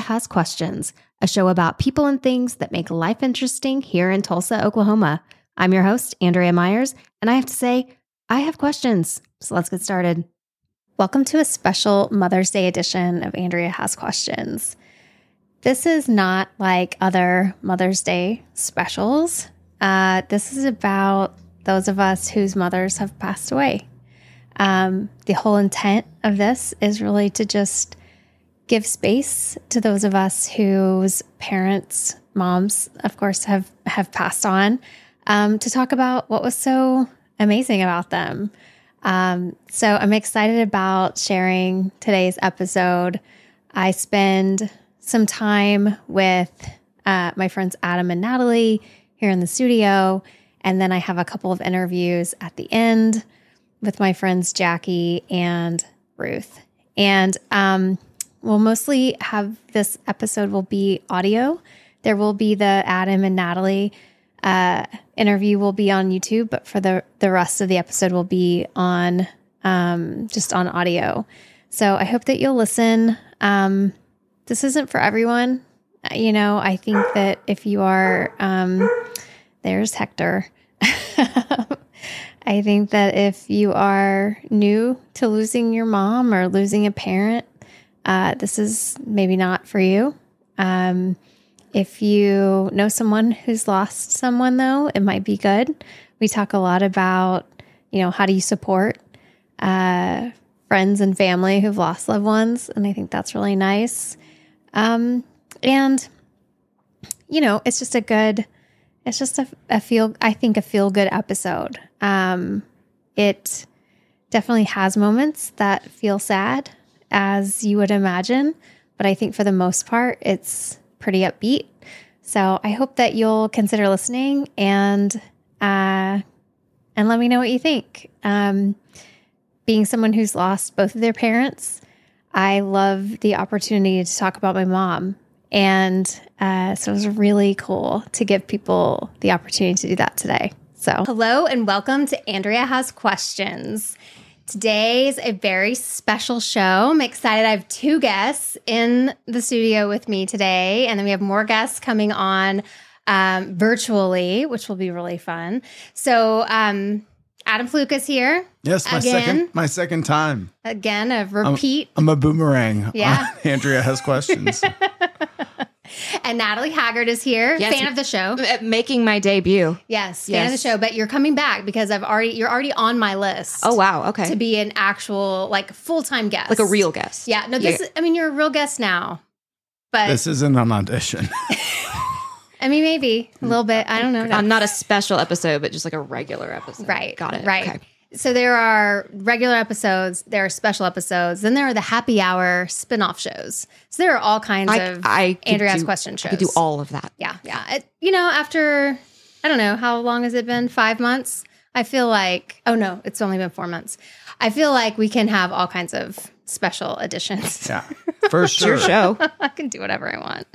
Has Questions, a show about people and things that make life interesting here in Tulsa, Oklahoma. I'm your host, Andrea Myers, and I have to say, I have questions. So let's get started. Welcome to a special Mother's Day edition of Andrea Has Questions. This is not like other Mother's Day specials. Uh, this is about those of us whose mothers have passed away. Um, the whole intent of this is really to just give space to those of us whose parents, moms, of course, have have passed on, um, to talk about what was so amazing about them. Um, so I'm excited about sharing today's episode. I spend some time with uh, my friends Adam and Natalie here in the studio, and then I have a couple of interviews at the end with my friends Jackie and Ruth. And um, we'll mostly have this episode will be audio. There will be the Adam and Natalie uh, interview will be on YouTube, but for the the rest of the episode will be on um, just on audio. So I hope that you'll listen. Um, this isn't for everyone. You know, I think that if you are, um, there's Hector. I think that if you are new to losing your mom or losing a parent, uh, this is maybe not for you. Um, if you know someone who's lost someone, though, it might be good. We talk a lot about, you know, how do you support uh, friends and family who've lost loved ones, and I think that's really nice. Um, and you know, it's just a good, it's just a, a feel. I think a feel good episode. Um, it definitely has moments that feel sad, as you would imagine, but I think for the most part, it's pretty upbeat. So I hope that you'll consider listening and uh, and let me know what you think. Um, being someone who's lost both of their parents, I love the opportunity to talk about my mom. And uh, so it was really cool to give people the opportunity to do that today. So, hello and welcome to Andrea Has Questions. Today's a very special show. I'm excited. I have two guests in the studio with me today, and then we have more guests coming on um, virtually, which will be really fun. So, um, Adam Paluka is here. Yes, my again. second my second time. Again, a repeat. I'm a boomerang. Yeah. Andrea has questions. and Natalie Haggard is here, Yes. fan of the show. Making my debut. Yes, fan of the show. But you're coming back because I've already you're already on my list. Oh wow, okay. To be an actual like full time guest, like a real guest. Yeah, no, this. Yeah. Is, I mean, you're a real guest now, but this isn't an audition. I mean, maybe a little bit. I don't know. Uh, not a special episode, but just like a regular episode. Right. Got it. Right. Okay. So there are regular episodes, there are special episodes, then there are the happy hour spin-off shows. So there are all kinds I, of I could Andrea Has do- question I shows. could do all of that. Yeah, yeah. It, you know, after I don't know how long has it been? Five months. I feel like oh no, it's only been four months. I feel like we can have all kinds of special editions. yeah, for It's your show. I can do whatever I want.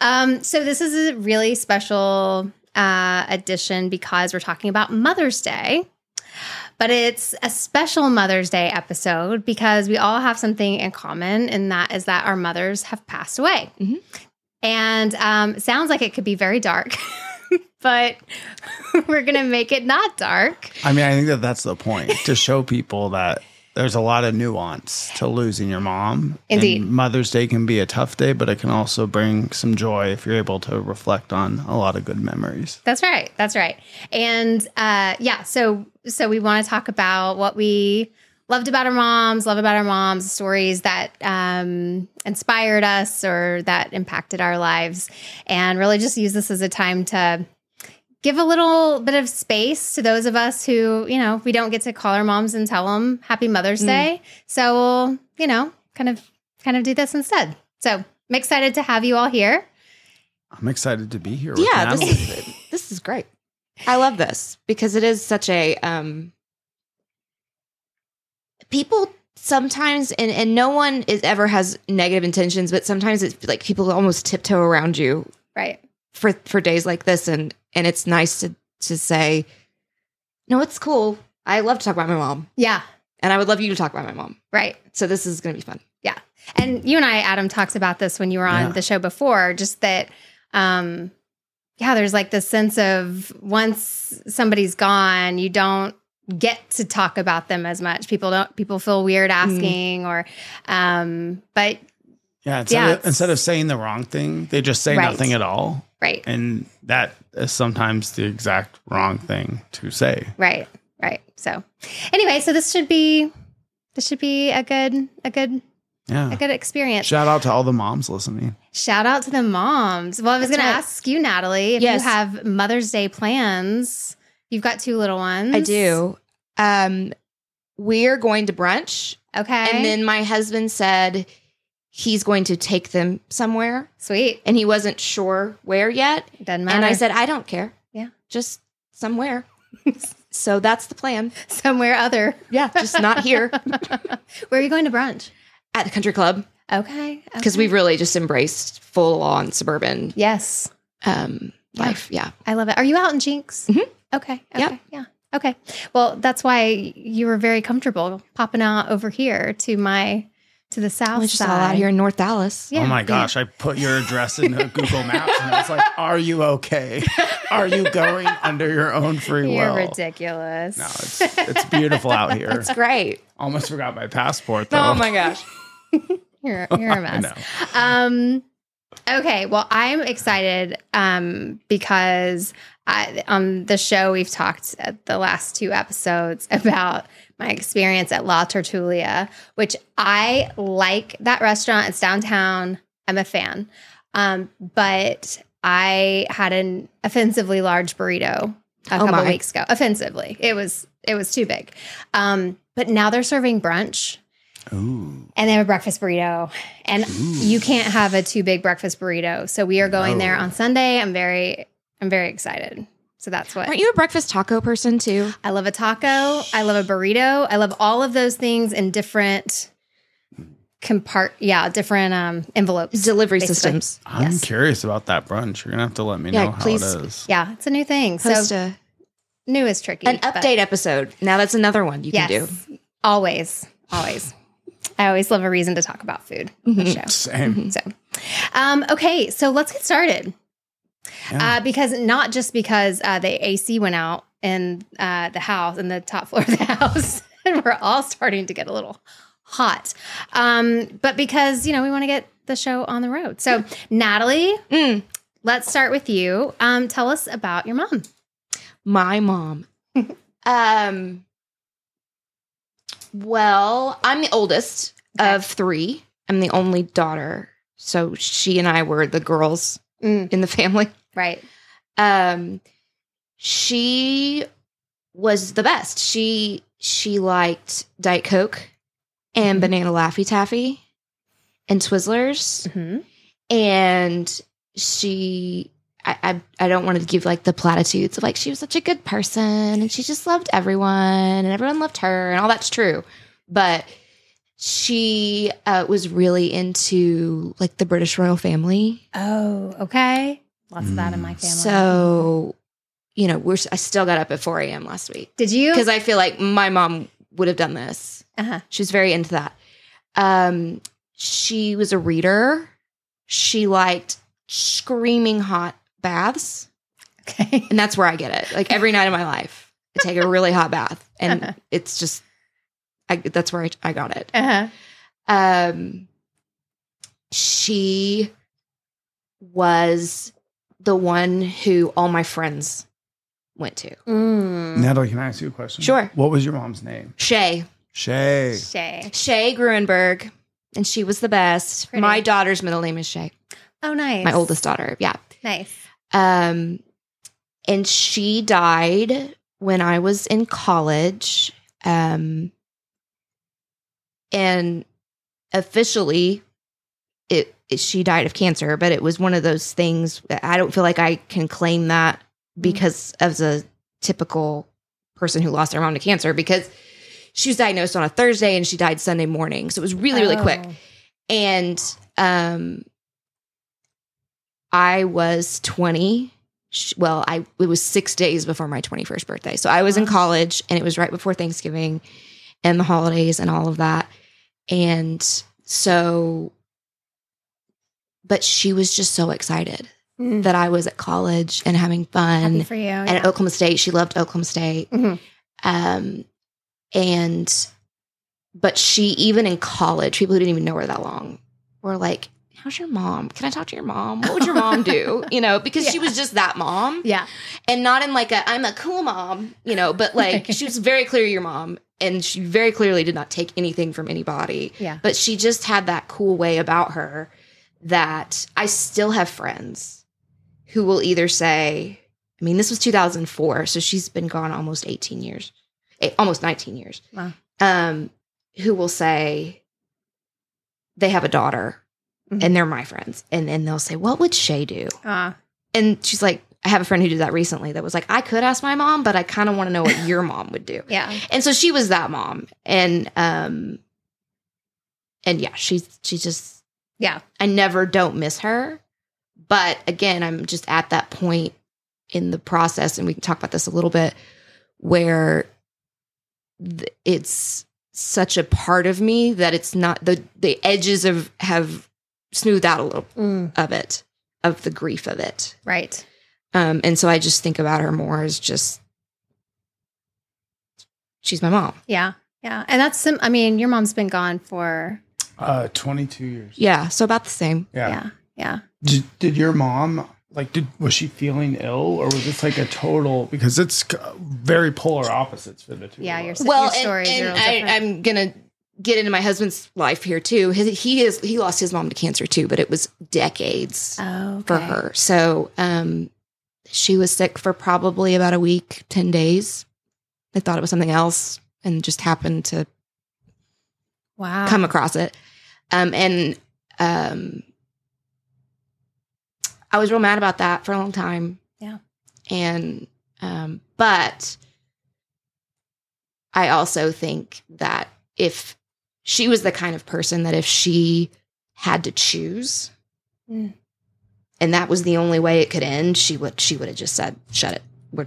Um, so this is a really special uh, edition because we're talking about Mother's Day. But it's a special Mother's Day episode because we all have something in common, and that is that our mothers have passed away. Mhm. And um, sounds like it could be very dark, but we're going to make it not dark. I mean, I think that that's the point to show people that there's a lot of nuance to losing your mom. And Indeed. Mother's Day can be a tough day, but it can also bring some joy if you're able to reflect on a lot of good memories. That's right. That's right. And uh, yeah, so so we want to talk about what we loved about our moms, love about our moms, stories that um, inspired us or that impacted our lives, and really just use this as a time to give a little bit of space to those of us who you know we don't get to call our moms and tell them Happy Mother's Mm. Day. So we'll you know kind of kind of do this instead. So I'm excited to have you all here. I'm excited to be here. With yeah, this is, this is great. I love this because it is such a um people sometimes and and no one is ever has negative intentions, but sometimes it's like people almost tiptoe around you Right. for for days like this and and it's nice to to say no it's cool i love to talk about my mom Yeah. and i would love you to talk about my mom Right. so this is going to be fun Yeah. And you and I, Adam, talks about this when you were on Yeah. the show before, just that, um, yeah, there's like this sense of once somebody's gone, you don't get to talk about them as much. People don't, people feel weird asking or, um, but Yeah. Instead, Yeah, of, instead of saying the wrong thing, they just say Right. nothing at all. right, And that is sometimes the exact wrong thing to say. right, right. So anyway, so this should be, this should be a good, a good, Yeah. a good experience. Shout out to all the moms listening. Shout out to the moms. Well, I was That's going to ask you, Natalie, if Yes. you have Mother's Day plans. You've got two little ones. I do. Um, we're going to brunch, Okay. and then my husband said he's going to take them somewhere, sweet. and he wasn't sure where yet. Doesn't matter. And I said, I don't care. Yeah. just somewhere. so that's the plan. somewhere other. Yeah, just not here Where are you going to brunch? at the country club Okay. because okay. we've really just embraced full on suburban Yes. um, Yeah. life. Yeah. I love it. Are you out in Jenks? Mhm. Okay. Yep. Okay. Yeah. Okay. Well, that's why you were very comfortable popping out over here to my to the south We're side. all out here in North Dallas. Yeah. oh my yeah. gosh. I put your address in Google Maps and I was like, Are you okay? Are you going under your own free will? You're will? ridiculous. No, it's it's beautiful out here. It's great. Almost forgot my passport though. Oh my gosh. You're you're a I mess. know. Um, okay, well, I'm excited um, because I, on the show we've talked at the last two episodes about my experience at La Tertulia, which I like that restaurant. It's downtown. I'm a fan, um, but I had an offensively large burrito a Oh couple my. weeks ago. Offensively, it was it was too big. Um, but now they're serving brunch Ooh. and they have a breakfast burrito and you can't have a too big breakfast burrito so we are going there on sunday i'm very i'm very excited so that's what Aren't you a breakfast taco person too? i love a taco i love a burrito i love all of those things in different compart yeah different um envelopes Delivery basically. systems. I'm Yes. curious about that brunch. You're gonna have to let me Yeah, know how it is. yeah it's a new thing Host so a, new is tricky an but update episode. Now that's another one you yes can do. always always i always love a reason to talk about food on the show Same. So, um, okay, so let's get started. Yeah. Uh, because not just because uh, the AC went out in uh, the house, in the top floor of the house, and we're all starting to get a little hot, um, but because you know we want to get the show on the road. So, Natalie, Mm, let's start with you. Um, tell us about your mom. my mom. um. Well, I'm the oldest Okay. of three. I'm the only daughter, so she and I were the girls Mm, in the family. right. um she was the best she she liked diet coke and Mhm. banana laffy taffy and twizzlers hmm and she I, I i don't want to give like the platitudes of like she was such a good person and she just loved everyone and everyone loved her and all that's true but she uh, was really into like the british royal family Oh, okay. Lots of that in my Mm. family. So, you know, we're I still got up at 4 a.m. last week did you? because I feel like my mom would have done this. uh-huh. She was very into that. Um, she was a reader. She liked screaming hot baths, Okay. and that's where I get it. Like every night of my life, I take a really hot bath, and Uh-huh. it's just, I, that's where I, I got it. Uh-huh. Um, she was the one who all my friends went to. Mm. Natalie, can I ask you a question? Sure. What was your mom's name? Shay, Shay. Shay. Shay Gruenberg, and she was the best. Pretty. My daughter's middle name is Shay. Oh, nice. My oldest daughter, yeah. Nice. Um, and she died when I was in college. Um, and officially, it, it she died of cancer, but it was one of those things. I don't feel like I can claim that because of a typical person who lost their mom to cancer because she was diagnosed on a Thursday and she died Sunday morning. So it was really, really quick Oh. and um i was 20 well i it was six days before my 21st birthday so i was in college and it was right before thanksgiving and the holidays and all of that and so, but she was just so excited Mm. that I was at college and having fun. Happy for you. and at Oklahoma State, she loved Oklahoma State. Mhm. Um, and, but she, even in college, people who didn't even know her that long were like, How's your mom? Can I talk to your mom? What would your mom do? You know, because she was just that mom Yeah. and not in like a I'm a cool mom, you know, but like she was very clear your mom and she very clearly did not take anything from anybody. Yeah. But she just had that cool way about her that I still have friends who will either say, I mean, this was 2004, so she's been gone almost 18 years, eh, almost 19 years. Wow. Um, who will say they have a daughter Mhm. and they're my friends, and and they'll say, "What would Shay do?" Uh, And she's like, I have a friend who did that recently that was like, I could ask my mom, but I kind of want to know what your mom would do. yeah. And so she was that mom. And um and yeah, she's she just Yeah. I never don't miss her. But again, I'm just at that point in the process, and we can talk about this a little bit, where th- it's such a part of me that it's not the the edges of have smoothed out a little Mm. of it, of the grief of it. Right. Um, and so I just think about her more as just she's my mom. Yeah. Yeah. And that's sim- I mean, your mom's been gone for Uh, 22 years. Yeah, so about the same. Yeah. yeah. Yeah. Did, did your mom like did was she feeling ill or was this like a total because it's very polar opposites for the two. Yeah, of you're us. s- Well, your and, stories are and all I. I'm gonna get into my husband's life here too. His, he is he lost his mom to cancer too, but it was decades Oh, for her. So um, she was sick for probably about a week, ten days. I thought it was something else, and just happened to Wow. come across it. Um, and um, I was real mad about that for a long time. Yeah. And, um, but I also think that if she was the kind of person that if she had to choose Mm. and that was the only way it could end, she would, she would have just said, shut it. We're,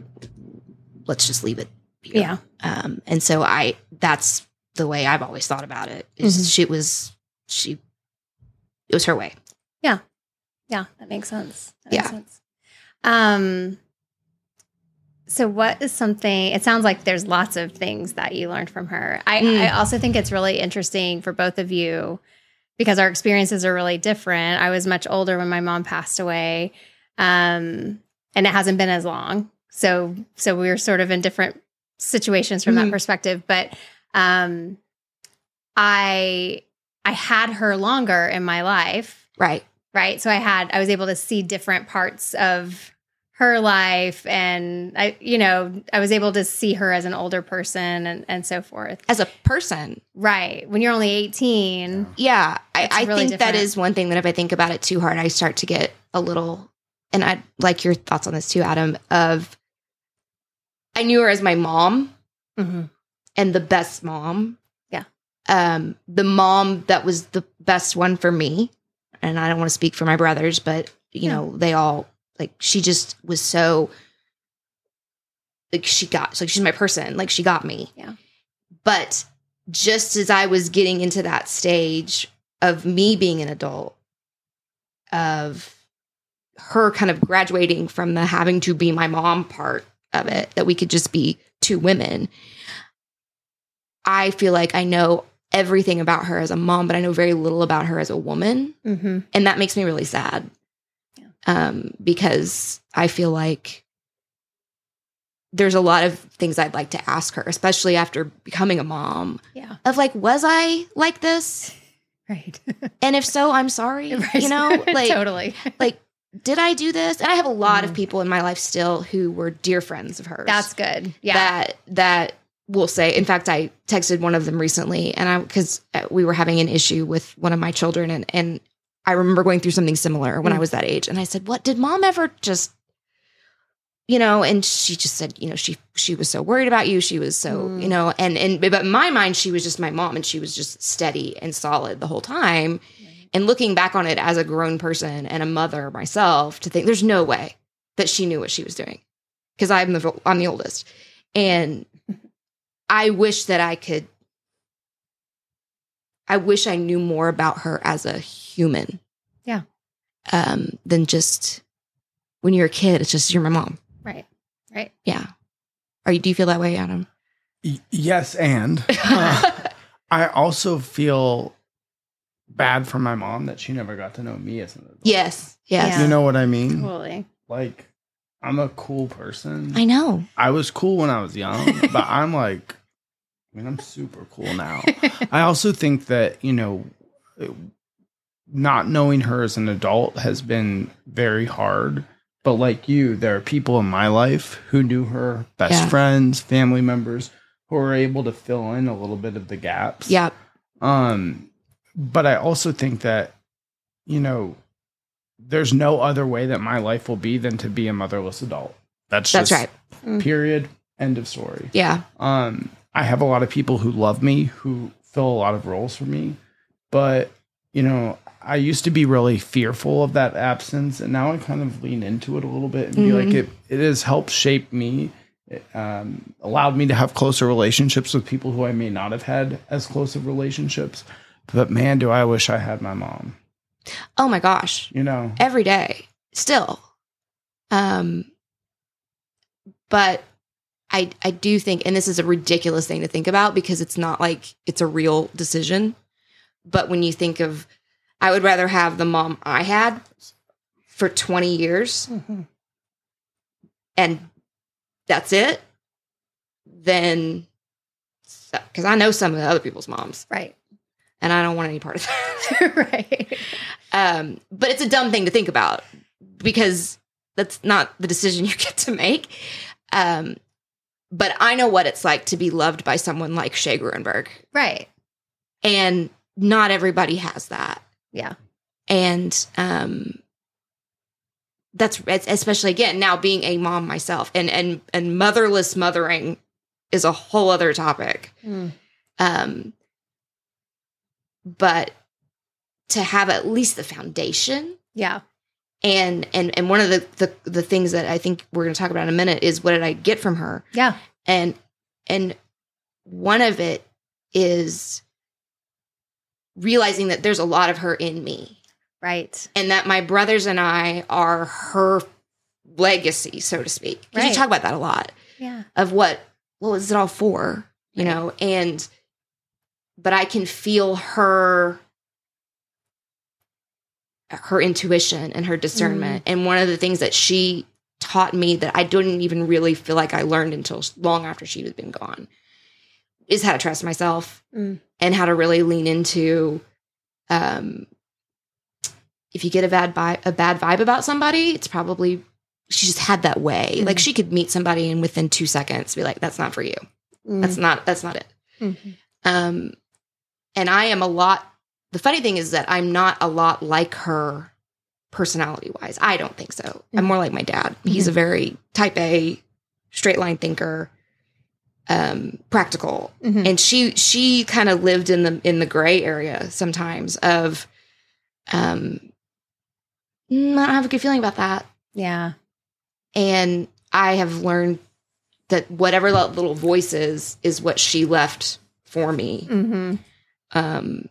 let's just leave it. here." Yeah. Um, and so I, that's the way I've always thought about it. Is Mhm. she was, she, it was her way. Yeah, Yeah, that makes sense. That makes Yeah. sense. Um so what is something it sounds like there's lots of things that you learned from her. I, Mm. I also think it's really interesting for both of you because our experiences are really different. I was much older when my mom passed away. Um and it hasn't been as long. So so we were sort of in different situations from Mhm. that perspective. But um I I had her longer in my life Right. right so i had i was able to see different parts of her life and i you know i was able to see her as an older person and and so forth As a person, right when you're only 18 yeah, I, I really think that different. is one thing that if I think about it too hard, I start to get a little, and I like your thoughts on this too, Adam, of I knew her as my mom mm-hmm. and the best mom. Yeah. Um, the mom that was the best one for me. And I don't want to speak for my brothers, but you Yeah. know, they all like she just was so like she got like she's my person. Like she got me. Yeah. But just as I was getting into that stage of me being an adult, of her kind of graduating from the having to be my mom part of it, that we could just be two women. I feel like I know everything about her as a mom, but I know very little about her as a woman. Mm-hmm. And that makes me really sad. Um, because I feel like there's a lot of things I'd like to ask her, especially after becoming a mom, yeah of like, was I like this? right And if so, I'm sorry. right You know, like, totally like, did I do this? And I have a lot Mhm. of people in my life still who were dear friends of hers. that's good yeah that that will say in fact i texted one of them recently and i because we were having an issue with one of my children and and i remember going through something similar when i Mm. was that age. And i said what? Did mom ever just you know? And she just said you know she she was so worried about you. She was so Mm. you know and and but in my mind she was just my mom and she was just steady and solid the whole time. And looking back on it as a grown person and a mother myself to think there's no way that she knew what she was doing because i'm the i'm the oldest. And i wish that i could I wish I knew more about her as a human. Yeah. Um, than just when you're a kid, it's just you're my mom. Right. Right. Yeah. Are you do you feel that way, Adam? Y- yes, and uh, I also feel bad for my mom that she never got to know me as an adult. yes. Yes. Yeah. You know what I mean? Totally. Like, I'm a cool person. I know. I was cool when I was young, but I'm like, I mean, I'm super cool now. I also think that, you know, not knowing her as an adult has been very hard. But like you, there are people in my life who knew her, best Yeah. friends, family members, who are able to fill in a little bit of the gaps. Yeah. Um, but I also think that, you know, there's no other way that my life will be than to be a motherless adult. That's That's right. period. End of story. Yeah. Um, I have a lot of people who love me, who fill a lot of roles for me, but you know, I used to be really fearful of that absence, and now I kind of lean into it a little bit and be Mhm. like, it it has helped shape me. It um, allowed me to have closer relationships with people who I may not have had as close of relationships. But man, do I wish I had my mom. Oh my gosh. You know, Every day. Still. Um but I I do think and this is a ridiculous thing to think about because it's not like it's a real decision. But when you think of I would rather have the mom I had for 20 years Mhm. and that's it then because I know some of the other people's moms Right. and I don't want any part of that. right. Um, but it's a dumb thing to think about because that's not the decision you get to make. Um, but I know what it's like to be loved by someone like Shay Gruenberg, Right. and not everybody has that. Yeah. And um, that's especially again now being a mom myself, and and and motherless mothering is a whole other topic. Mm. Um, but to have at least the foundation Yeah. and and and one of the the, the things that I think we're going to talk about in a minute is what did I get from her Yeah. And and one of it is realizing that there's a lot of her in me Right. and that my brothers and I are her legacy so to speak because Right. you talk about that a lot Yeah. of what what was it all for you Right. know and but i can feel her her intuition and her discernment mm. and one of the things that she taught me that i didn't even really feel like i learned until long after she had been gone is how to trust myself Mm. and how to really lean into um if you get a bad vibe a bad vibe about somebody it's probably she just had that way like Mhm. she could meet somebody and within two seconds be like that's not for you that's not that's not it Mhm. um and i am a lot the funny thing is that i'm not a lot like her personality wise i don't think so i'm Mhm. more like my dad he's a very type a straight line thinker um practical Mhm. and she she kind of lived in the in the gray area sometimes of um "Mm, i don't have a good feeling about that Yeah. and i have learned that whatever that little voice is is what she left for me Mm-hmm. um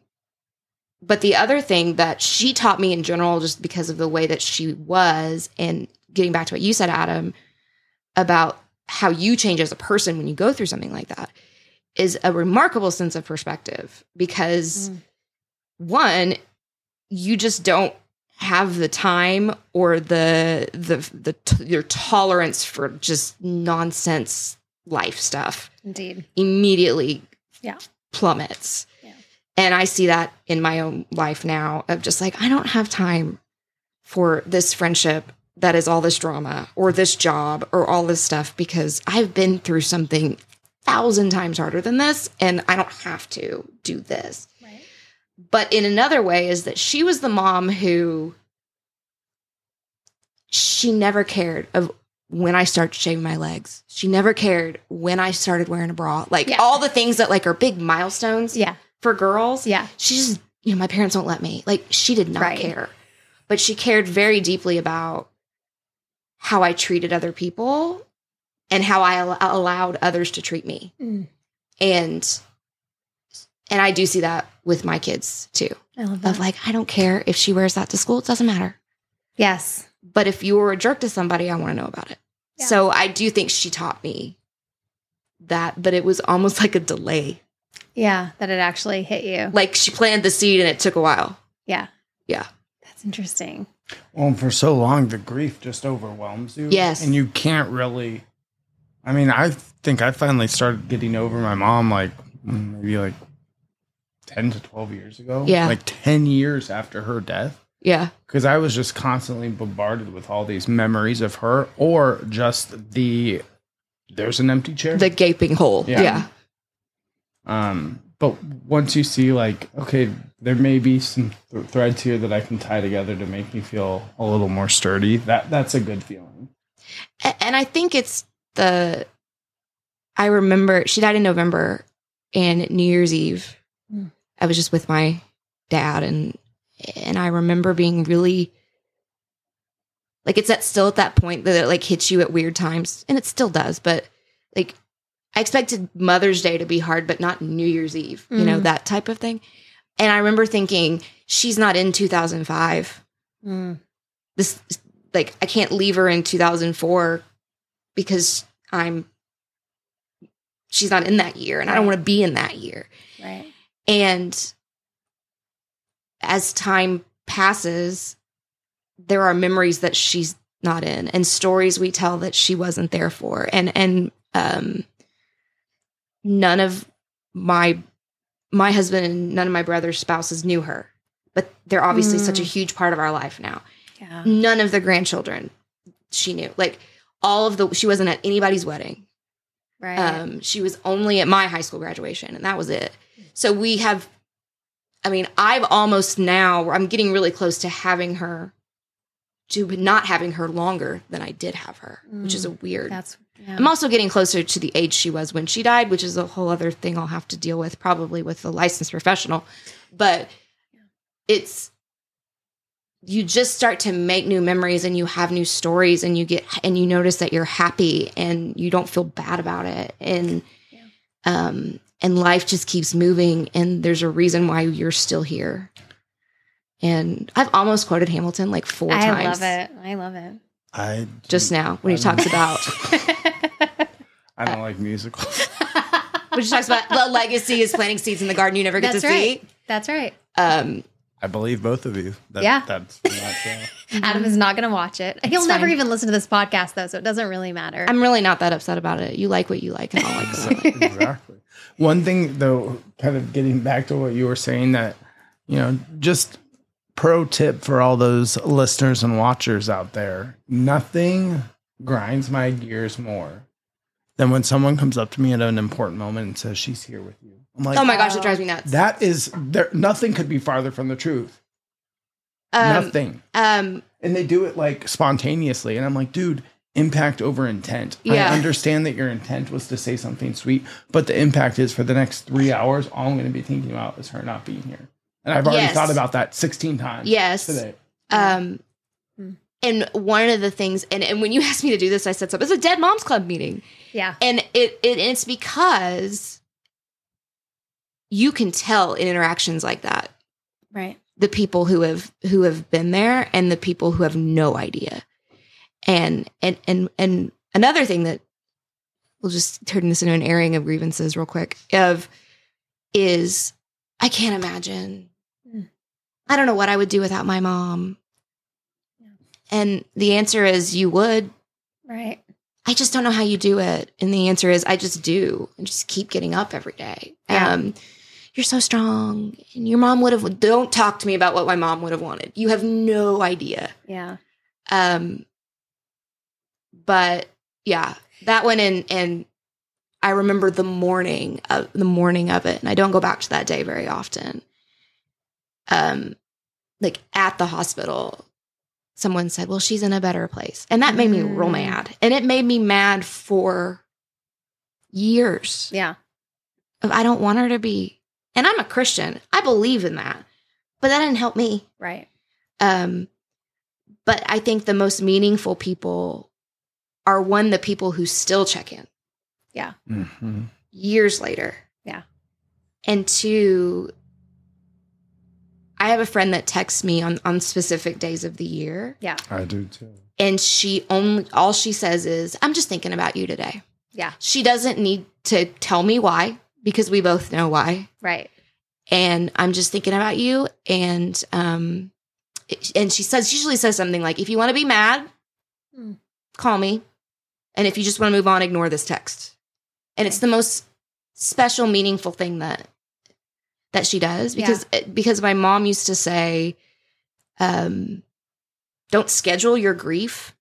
but the other thing that she taught me in general just because of the way that she was and getting back to what you said adam about how you change as a person when you go through something like that is a remarkable sense of perspective because Mm. one you just don't have the time or the the the t- your tolerance for just nonsense life stuff Indeed. immediately Yeah. plummets. And I see that in my own life now of just like I don't have time for this friendship that is all this drama or this job or all this stuff because I've been through something thousand times harder than this and I don't have to do this. Right. But in another way is that she was the mom who she never cared of when I started shaving my legs. She never cared when I started wearing a bra. Like Yeah. all the things that like are big milestones Yeah. For girls. Yeah. She just, you know, my parents won't let me. Like she did not Right. care. But she cared very deeply about how I treated other people and how I al- allowed others to treat me Mm. and and I do see that with my kids too. I love Of like, I don't care if she wears that to school; it doesn't matter. yes. But if you were a jerk to somebody, I want to know about it. Yeah. So I do think she taught me that, but it was almost like a delay. Yeah. That it actually hit you. Like she planted the seed and it took a while. Yeah. Yeah. That's interesting. Well, for so long, the grief just overwhelms you. Yes. And you can't really. I mean, I think I finally started getting over my mom like mm, maybe like 10 to 12 years ago. Yeah. Like 10 years after her death. Yeah. Because I was just constantly bombarded with all these memories of her or just the. There's an empty chair. The gaping hole. Yeah. Yeah. Um, but once you see like, okay, there may be some th- threads here that I can tie together to make me feel a little more sturdy. That that's a good feeling. And I think it's the. I remember she died in November, and New Year's Eve, Mm. I was just with my dad, and and I remember being really. Like it's at still at that point that it like hits you at weird times, and it still does. But like, I expected Mother's Day to be hard, but not New Year's Eve. You know Mm. that type of thing. And I remember thinking, she's not in 2005 Mm. this like I can't leave her in 2004 because I'm she's not in that year and I don't want to be in that year. Right. And as time passes, there are memories that she's not in and stories we tell that she wasn't there for. And and um none of my my husband and none of my brother's spouses knew her. But they're obviously Mm. such a huge part of our life now Yeah. none of the grandchildren she knew like all of the she wasn't at anybody's wedding Right. um she was only at my high school graduation and that was it so we have i mean i've almost now i'm getting really close to having her to not having her longer than i did have her which is a weird That's. Yeah. i'm also getting closer to the age she was when she died which is a whole other thing i'll have to deal with probably with a licensed professional but it's you just start to make new memories and you have new stories and you get and you notice that you're happy and you don't feel bad about it and Yeah. um and life just keeps moving and there's a reason why you're still here and i've almost quoted hamilton like four I times I love it. I love it. I just now when he I'm- talks about I don't like musicals. when she talks about the legacy is planting seeds in the garden you never get That's to right. see That's right. um I believe both of you. That, Yeah. that's not true. Adam is not going to watch it. He'll It's never fine. even listen to this podcast, though, so it doesn't really matter. i'm really not that upset about it you like what you like and i'll like what I like. exactly. One thing, though, kind of getting back to what you were saying, that you know, just pro tip for all those listeners and watchers out there: nothing grinds my gears more than when someone comes up to me at an important moment and says, "She's here with you." I'm like, oh my gosh it drives me nuts that is there. Nothing could be farther from the truth. um, nothing. um and they do it like spontaneously and i'm like dude impact over intent Yeah. i understand that your intent was to say something sweet but the impact is for the next three hours all i'm going to be thinking about is her not being here and i've already Yes. thought about that 16 times Yes. today Um, Hmm. and one of the things, and, and when you asked me to do this, I said something. It's a Dead Moms Club meeting, yeah. and it, it it's because you can tell in interactions like that Right. the people who have who have been there and the people who have no idea, and and and and another thing that we'll just turn this into an airing of grievances real quick of is I can't imagine. Hmm. I don't know what I would do without my mom. Yeah. And the answer is you would. Right. I just don't know how you do it. And the answer is I just do and just keep getting up every day. Yeah. Um, you're so strong. And your mom would have, don't talk to me about what my mom would have wanted. You have no idea. Yeah. Um, but yeah, that one and and I remember the morning of the morning of it, and I don't go back to that day very often. Um, like at the hospital, someone said, "Well, she's in a better place," and that made me real Mm. mad, and it made me mad for years. Yeah. Of, I don't want her to be, and I'm a Christian. I believe in that, but that didn't help me. Right. Um, but I think the most meaningful people are one, the people who still check in Mhm. years later. Yeah. And two, I have a friend that texts me on on specific days of the year, Yeah. I do too. and she only all she says is, "I'm just thinking about you today." Yeah. She doesn't need to tell me why because we both know why. Right. and I'm just thinking about you. And um, and she says she usually says something like, "If you want to be mad, Hmm. call me, and if you just want to move on, ignore this text." And it's the most special, meaningful thing that that she does because because my mom used to say, um, "Don't schedule your grief."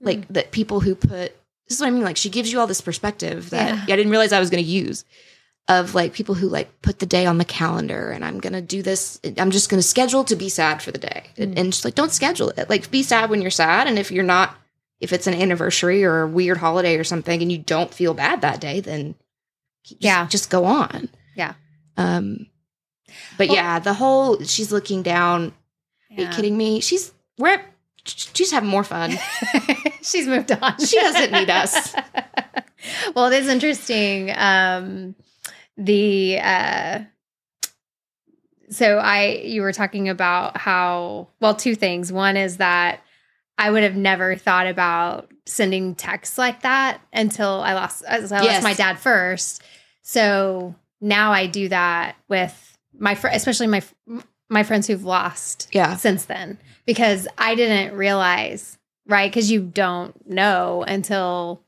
Like that people who put this is what I mean. Like she gives you all this perspective that Yeah. I didn't realize I was going to use of like people who like put the day on the calendar and I'm gonna do this. I'm just gonna schedule to be sad for the day. And, Mm. and just like don't schedule it. Like be sad when you're sad. And if you're not, if it's an anniversary or a weird holiday or something, and you don't feel bad that day, then just, Yeah. just go on. Yeah. Um. But Well- yeah, the whole she's looking down. Are you kidding me? She's we're she's having more fun. She's moved on. She doesn't need us. well, it is interesting. Um, the uh, so I you were talking about how well two things. One is that I would have never thought about sending texts like that until I lost as I Yes. lost my dad first. So now I do that with my fr- especially my my friends who've lost Yeah. since then because I didn't realize, right? Because you don't know until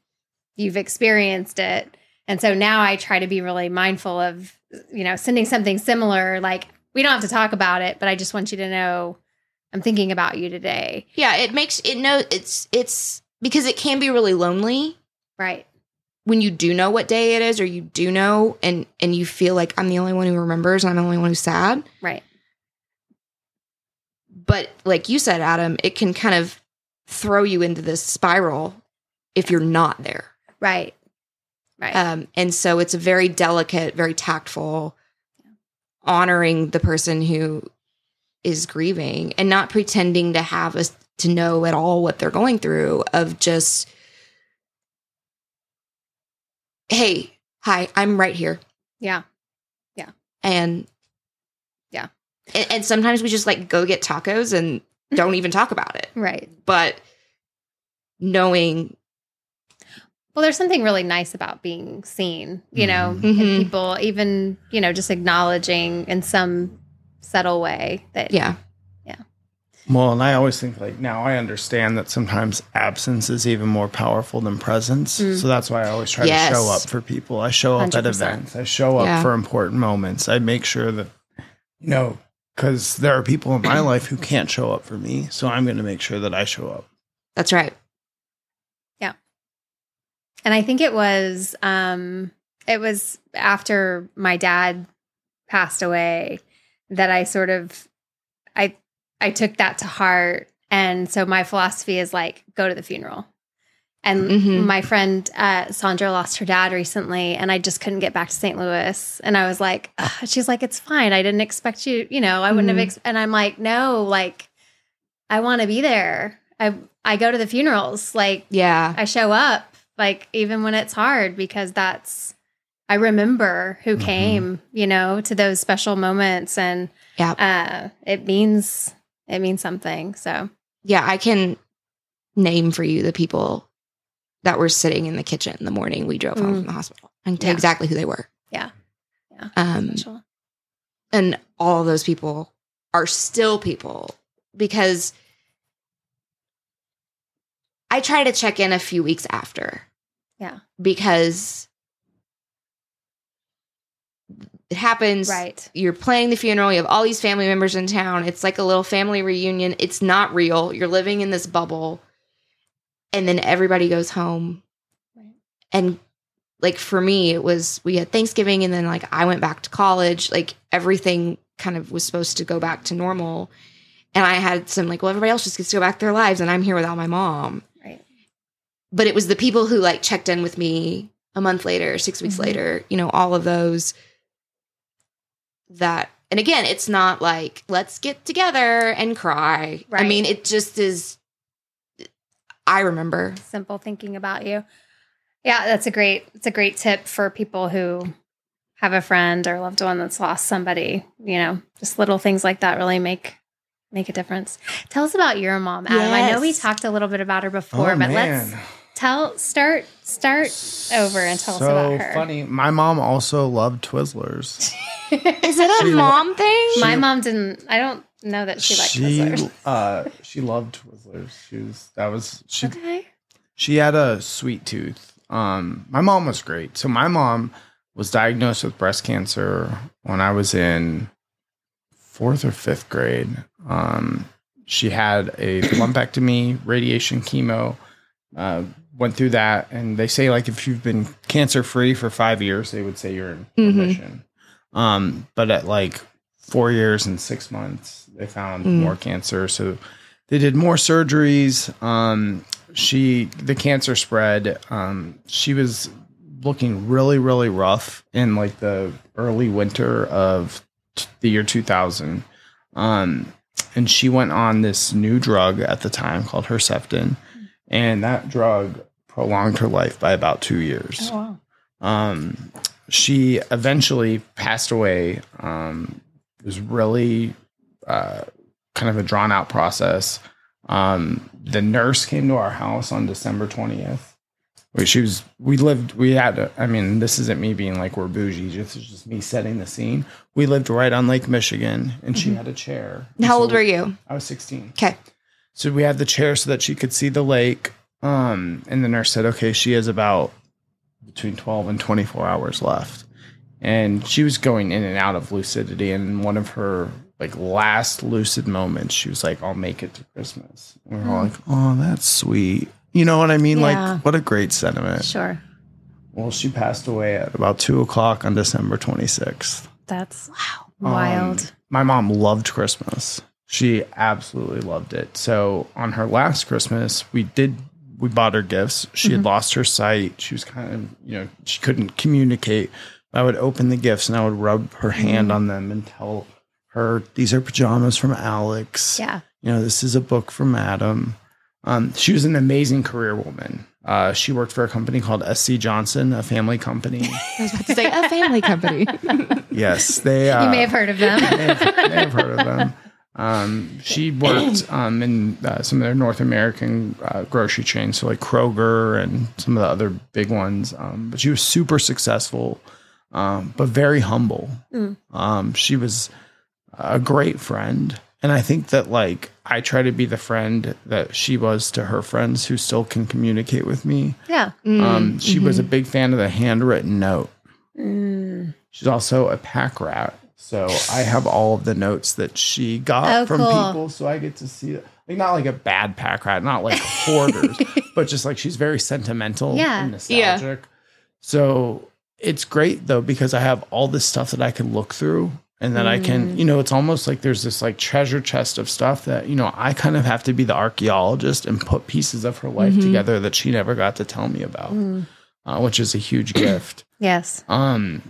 you've experienced it. And so now I try to be really mindful of, you know, sending something similar. Like, we don't have to talk about it, but I just want you to know I'm thinking about you today. Yeah, it makes it no it's it's because it can be really lonely Right. When you do know what day it is or you do know and and you feel like I'm the only one who remembers and I'm the only one who's sad. Right. But like you said, Adam, it can kind of throw you into this spiral if you're not there. Right. Right. Um, and so it's a very delicate, very tactful, honoring the person who is grieving and not pretending to have us to know at all what they're going through of just, hey, hi, I'm right here. yeah. Yeah. And Yeah. And, and sometimes we just like go get tacos and don't even talk about it. Right. But knowing, Well, there's something really nice about being seen, you know, Mhm. and people even, you know, just acknowledging in some subtle way that, yeah, Well, and I always think like now I understand that sometimes absence is even more powerful than presence. Mm. So that's why I always try Yes. to show up for people. I show up at 100%. events. I show up Yeah. for important moments. I make sure that you know because there are people in my life who can't show up for me. So I'm going to make sure that I show up. that's right. Yeah. And I think it was um it was after my dad passed away that I sort of I took that to heart and so my philosophy is like go to the funeral. And Mhm. my friend uh, Sandra lost her dad recently, and I just couldn't get back to St. Louis. And I was like, Ugh. she's like, it's fine. I didn't expect you. You know, I wouldn't Mhm. have. Ex-. And I'm like, no, like, I want to be there. I I go to the funerals. Like, Yeah. I show up, like even when it's hard, because that's I remember who Mhm. came, you know, to those special moments, and Yeah. uh, it means it means something. So Yeah, I can name for you the people that were sitting in the kitchen the morning we drove home Mm. from the hospital. I can tell Yeah. exactly who they were. Yeah. Yeah. Um, special. and all those people are still people because I try to check in a few weeks after. Yeah. Because it happens. right, You're playing the funeral. You have all these family members in town. It's like a little family reunion. It's not real. You're living in this bubble. And then everybody goes home. Right. And like for me, it was we had Thanksgiving and then like I went back to college. Like everything kind of was supposed to go back to normal. And I had some like, well, everybody else just gets to go back to their lives and I'm here without my mom. right, But it was the people who like checked in with me a month later, six weeks Mhm. later, you know, all of those that and again, it's not like let's get together and cry. right. I mean, it just is I remember. simple thinking about you. Yeah, that's a great it's a great tip for people who have a friend or loved one that's lost somebody, you know, just little things like that really make make a difference. Tell us about your mom, Adam. I know we talked a little bit about her before, Oh, but man. let's tell start start over and tell us about her. funny. My mom also loved Twizzlers. Is it a She- mom thing? My mom didn't I don't know that she liked she Twizzlers. uh she loved Twizzlers. She was that was she Okay. she had a sweet tooth. Um, my mom was great. So my mom was diagnosed with breast cancer when I was in fourth or fifth grade. Um, she had a lumpectomy, radiation, chemo. Uh, went through that, and they say like if you've been cancer free for five years, they would say you're in Mhm. remission. Um, but at like four years and six months, they found Mm. more cancer. So they did more surgeries. Um, she the cancer spread. Um, she was looking really really rough in like the early winter of t- the year 2000. Um, and she went on this new drug at the time called Herceptin, and that drug prolonged her life by about two years. wow. Um, she eventually passed away. Um, it was really uh, kind of a drawn out process. Um, the nurse came to our house on December 20th. She was, we lived, we had, a- I mean, this isn't me being like we're bougie, this is just me setting the scene. We lived right on Lake Michigan and she had a chair. How old were you? I was 16. Okay. So we had the chair so that she could see the lake. Um, and the nurse said, okay, she has about between 12 and 24 hours left. And she was going in and out of lucidity. And one of her like last lucid moments, she was like, I'll make it to Christmas. And we we're all like, oh, that's sweet. You know what I mean? Yeah. Like, what a great sentiment. Sure. Well, she passed away at about two o'clock on December 26th. That's Wow. wild. Um, my mom loved Christmas. She absolutely loved it. So on her last Christmas, we did we bought her gifts. She had lost her sight. She was kind of you know she couldn't communicate. I would open the gifts and I would rub her hand on them and tell her these are pajamas from Alex. yeah. You know this is a book from Adam. Um, she was an amazing career woman. Uh, she worked for a company called SC Johnson, a family company. I was about to say a family company. yes, they. Uh, you may have heard of them. may have, may have heard of them. Um, she worked um, in uh, some of their North American uh, grocery chains, so like Kroger and some of the other big ones. Um, but she was super successful, um, but very humble. Mm. Um, she was a great friend. And I think that like I try to be the friend that she was to her friends who still can communicate with me. yeah. Um, she was a big fan of the handwritten note. Mm. She's also a pack rat. So I have all of the notes that she got Oh, from cool. people. So I get to see it. Like not like a bad pack rat, not like hoarders, but just like she's very sentimental Yeah. and nostalgic. So it's great though, because I have all this stuff that I can look through and that I Mm. can, you know, it's almost like there's this like treasure chest of stuff that, you know, I kind of have to be the archaeologist and put pieces of her life Mhm. together that she never got to tell me about, Mm. uh, which is a huge gift. Yes. Um,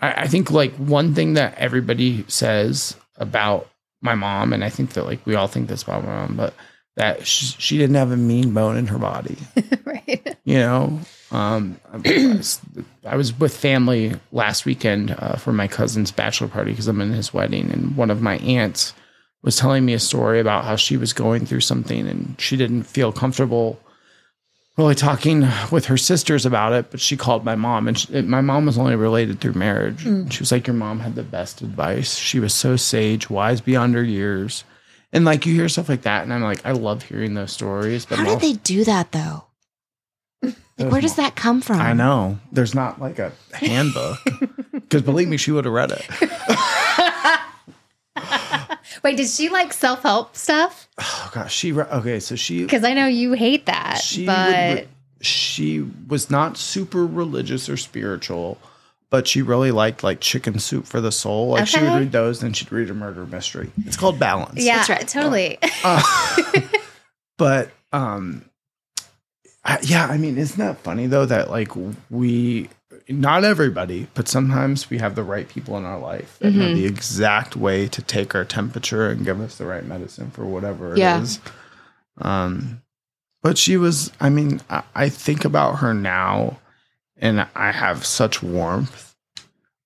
I, I think like one thing that everybody says about my mom, and I think that like we all think this about my mom, but that she, she didn't have a mean bone in her body. right. You know, um, I, was, I was with family last weekend uh, for my cousin's bachelor party because I'm in his wedding, and one of my aunts was telling me a story about how she was going through something and she didn't feel comfortable really talking with her sisters about it, but she called my mom, and she, my mom was only related through marriage. Hmm. She was like, "Your mom had the best advice. She was so sage, wise beyond her years." And like you hear stuff like that, and I'm like, I love hearing those stories. But How did they do that though? Like, where does that come from? I know. There's not like a handbook. Because believe me, she would have read it. Wait, did she like self help stuff? Oh gosh, she re- okay. So she Because I know you hate that, she but re- she was not super religious or spiritual, but she really liked like Chicken Soup for the Soul. Like she would read those, then she'd read a murder mystery. It's called Balance. yeah, That's right. totally. Uh, but um, I, yeah, I mean, isn't that funny though that like we, not everybody, but sometimes we have the right people in our life that know Mhm. the exact way to take our temperature and give us the right medicine for whatever it is. Yeah. Um, but she was. I mean, I, I think about her now, and I have such warmth.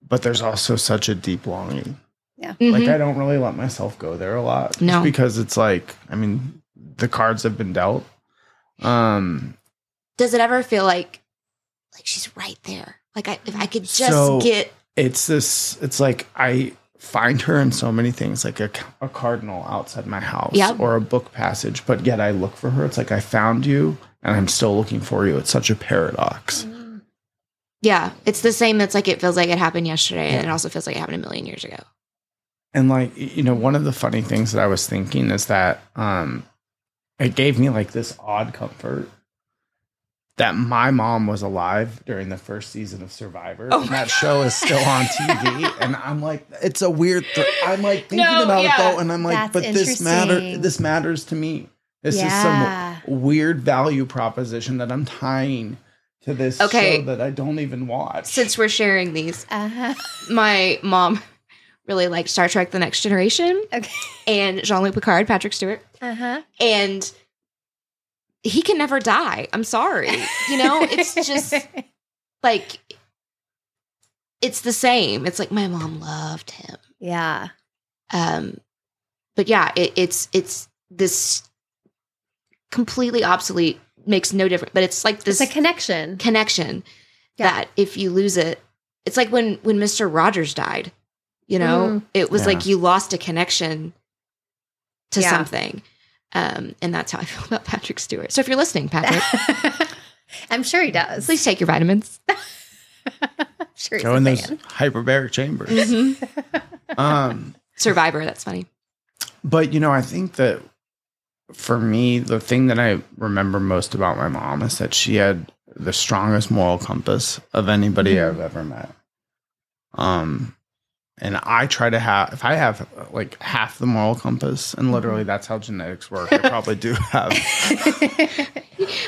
but there's also such a deep longing. Yeah. Like Mhm. I don't really let myself go there a lot. just No. because it's like I mean the cards have been dealt. Um, Does it ever feel like like she's right there? Like I, if I could just So- get it's this. It's like I find her in so many things, like a, a cardinal outside my house Yep. or a book passage, but yet I look for her. It's like I found you and I'm still looking for you. It's such a paradox. yeah, it's the same. It's like it feels like it happened yesterday, and it also feels like it happened a million years ago. And like you know, one of the funny things that I was thinking is that um it gave me like this odd comfort that my mom was alive during the first season of Survivor. Oh and that show is still on TV. and I'm like, it's a weird th- I'm like thinking No, about yeah. it though, and I'm like, That's but this matter this matters to me. This Yeah. is some weird value proposition that I'm tying to this Okay. show that I don't even watch. Since we're sharing these, Uh-huh. my mom really liked Star Trek: The Next Generation Okay. and Jean Luc Picard, Patrick Stewart, Uh-huh. and he can never die. I'm sorry, you know. It's just like it's the same. It's like my mom loved him. yeah. Um, but yeah, it, it's it's this completely obsolete, makes no difference. But it's like this It's a connection. connection Yeah. that if you lose it, it's like when when Mister Rogers died. You know, Mm. it was Yeah. like you lost a connection to Yeah. something. Um, and that's how I feel about Patrick Stewart. So if you're listening, Patrick, I'm sure he does. please take your vitamins. Sure he's Go a in those hyperbaric chambers. Mm-hmm. um Survivor, that's funny. But you know, I think that for me, the thing that I remember most about my mom is that she had the strongest moral compass of anybody Mhm. I've ever met. Um, and I try to have if I have like half the moral compass, and literally that's how genetics work. I probably do have,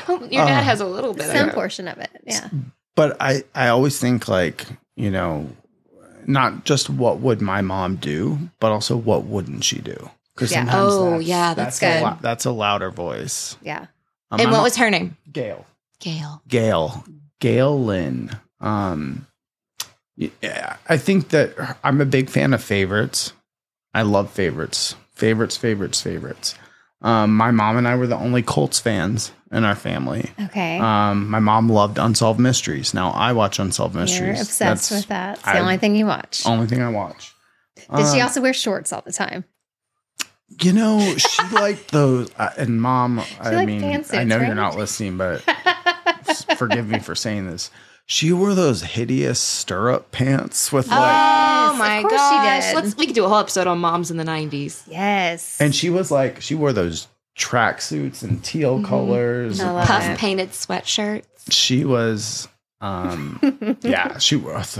Well, your dad Uh, has a little bit Some of it. portion of it. Yeah. but I I always think like you know, not just what would my mom do, but also what wouldn't she do? Because Yeah. Oh, that's, yeah, that's a good. lou- that's a louder voice. Yeah. Um, And my what mo- was her name? Gail? Gail. Gail, Gail Lynn. Um, yeah, I think that I'm a big fan of favorites. I love favorites, favorites, favorites, favorites. Um, my mom and I were the only Colts fans in our family. Okay. Um, my mom loved Unsolved Mysteries. Now I watch Unsolved Mysteries. You're obsessed That's with that. It's the I- only thing you watch. Only thing I watch. Did she Um, also wear shorts all the time? You know, she liked those. Uh, and mom, I mean, pantsuits, I know right? you're not listening, but forgive me for saying this. She wore those hideous stirrup pants with like, Oh my of course she gosh. did. Let's we could do a whole episode on moms in the 90s. yes. and she was like, she wore those tracksuits and teal Mhm. colors. I love Puff it. painted sweatshirts. She was, um, yeah, she was.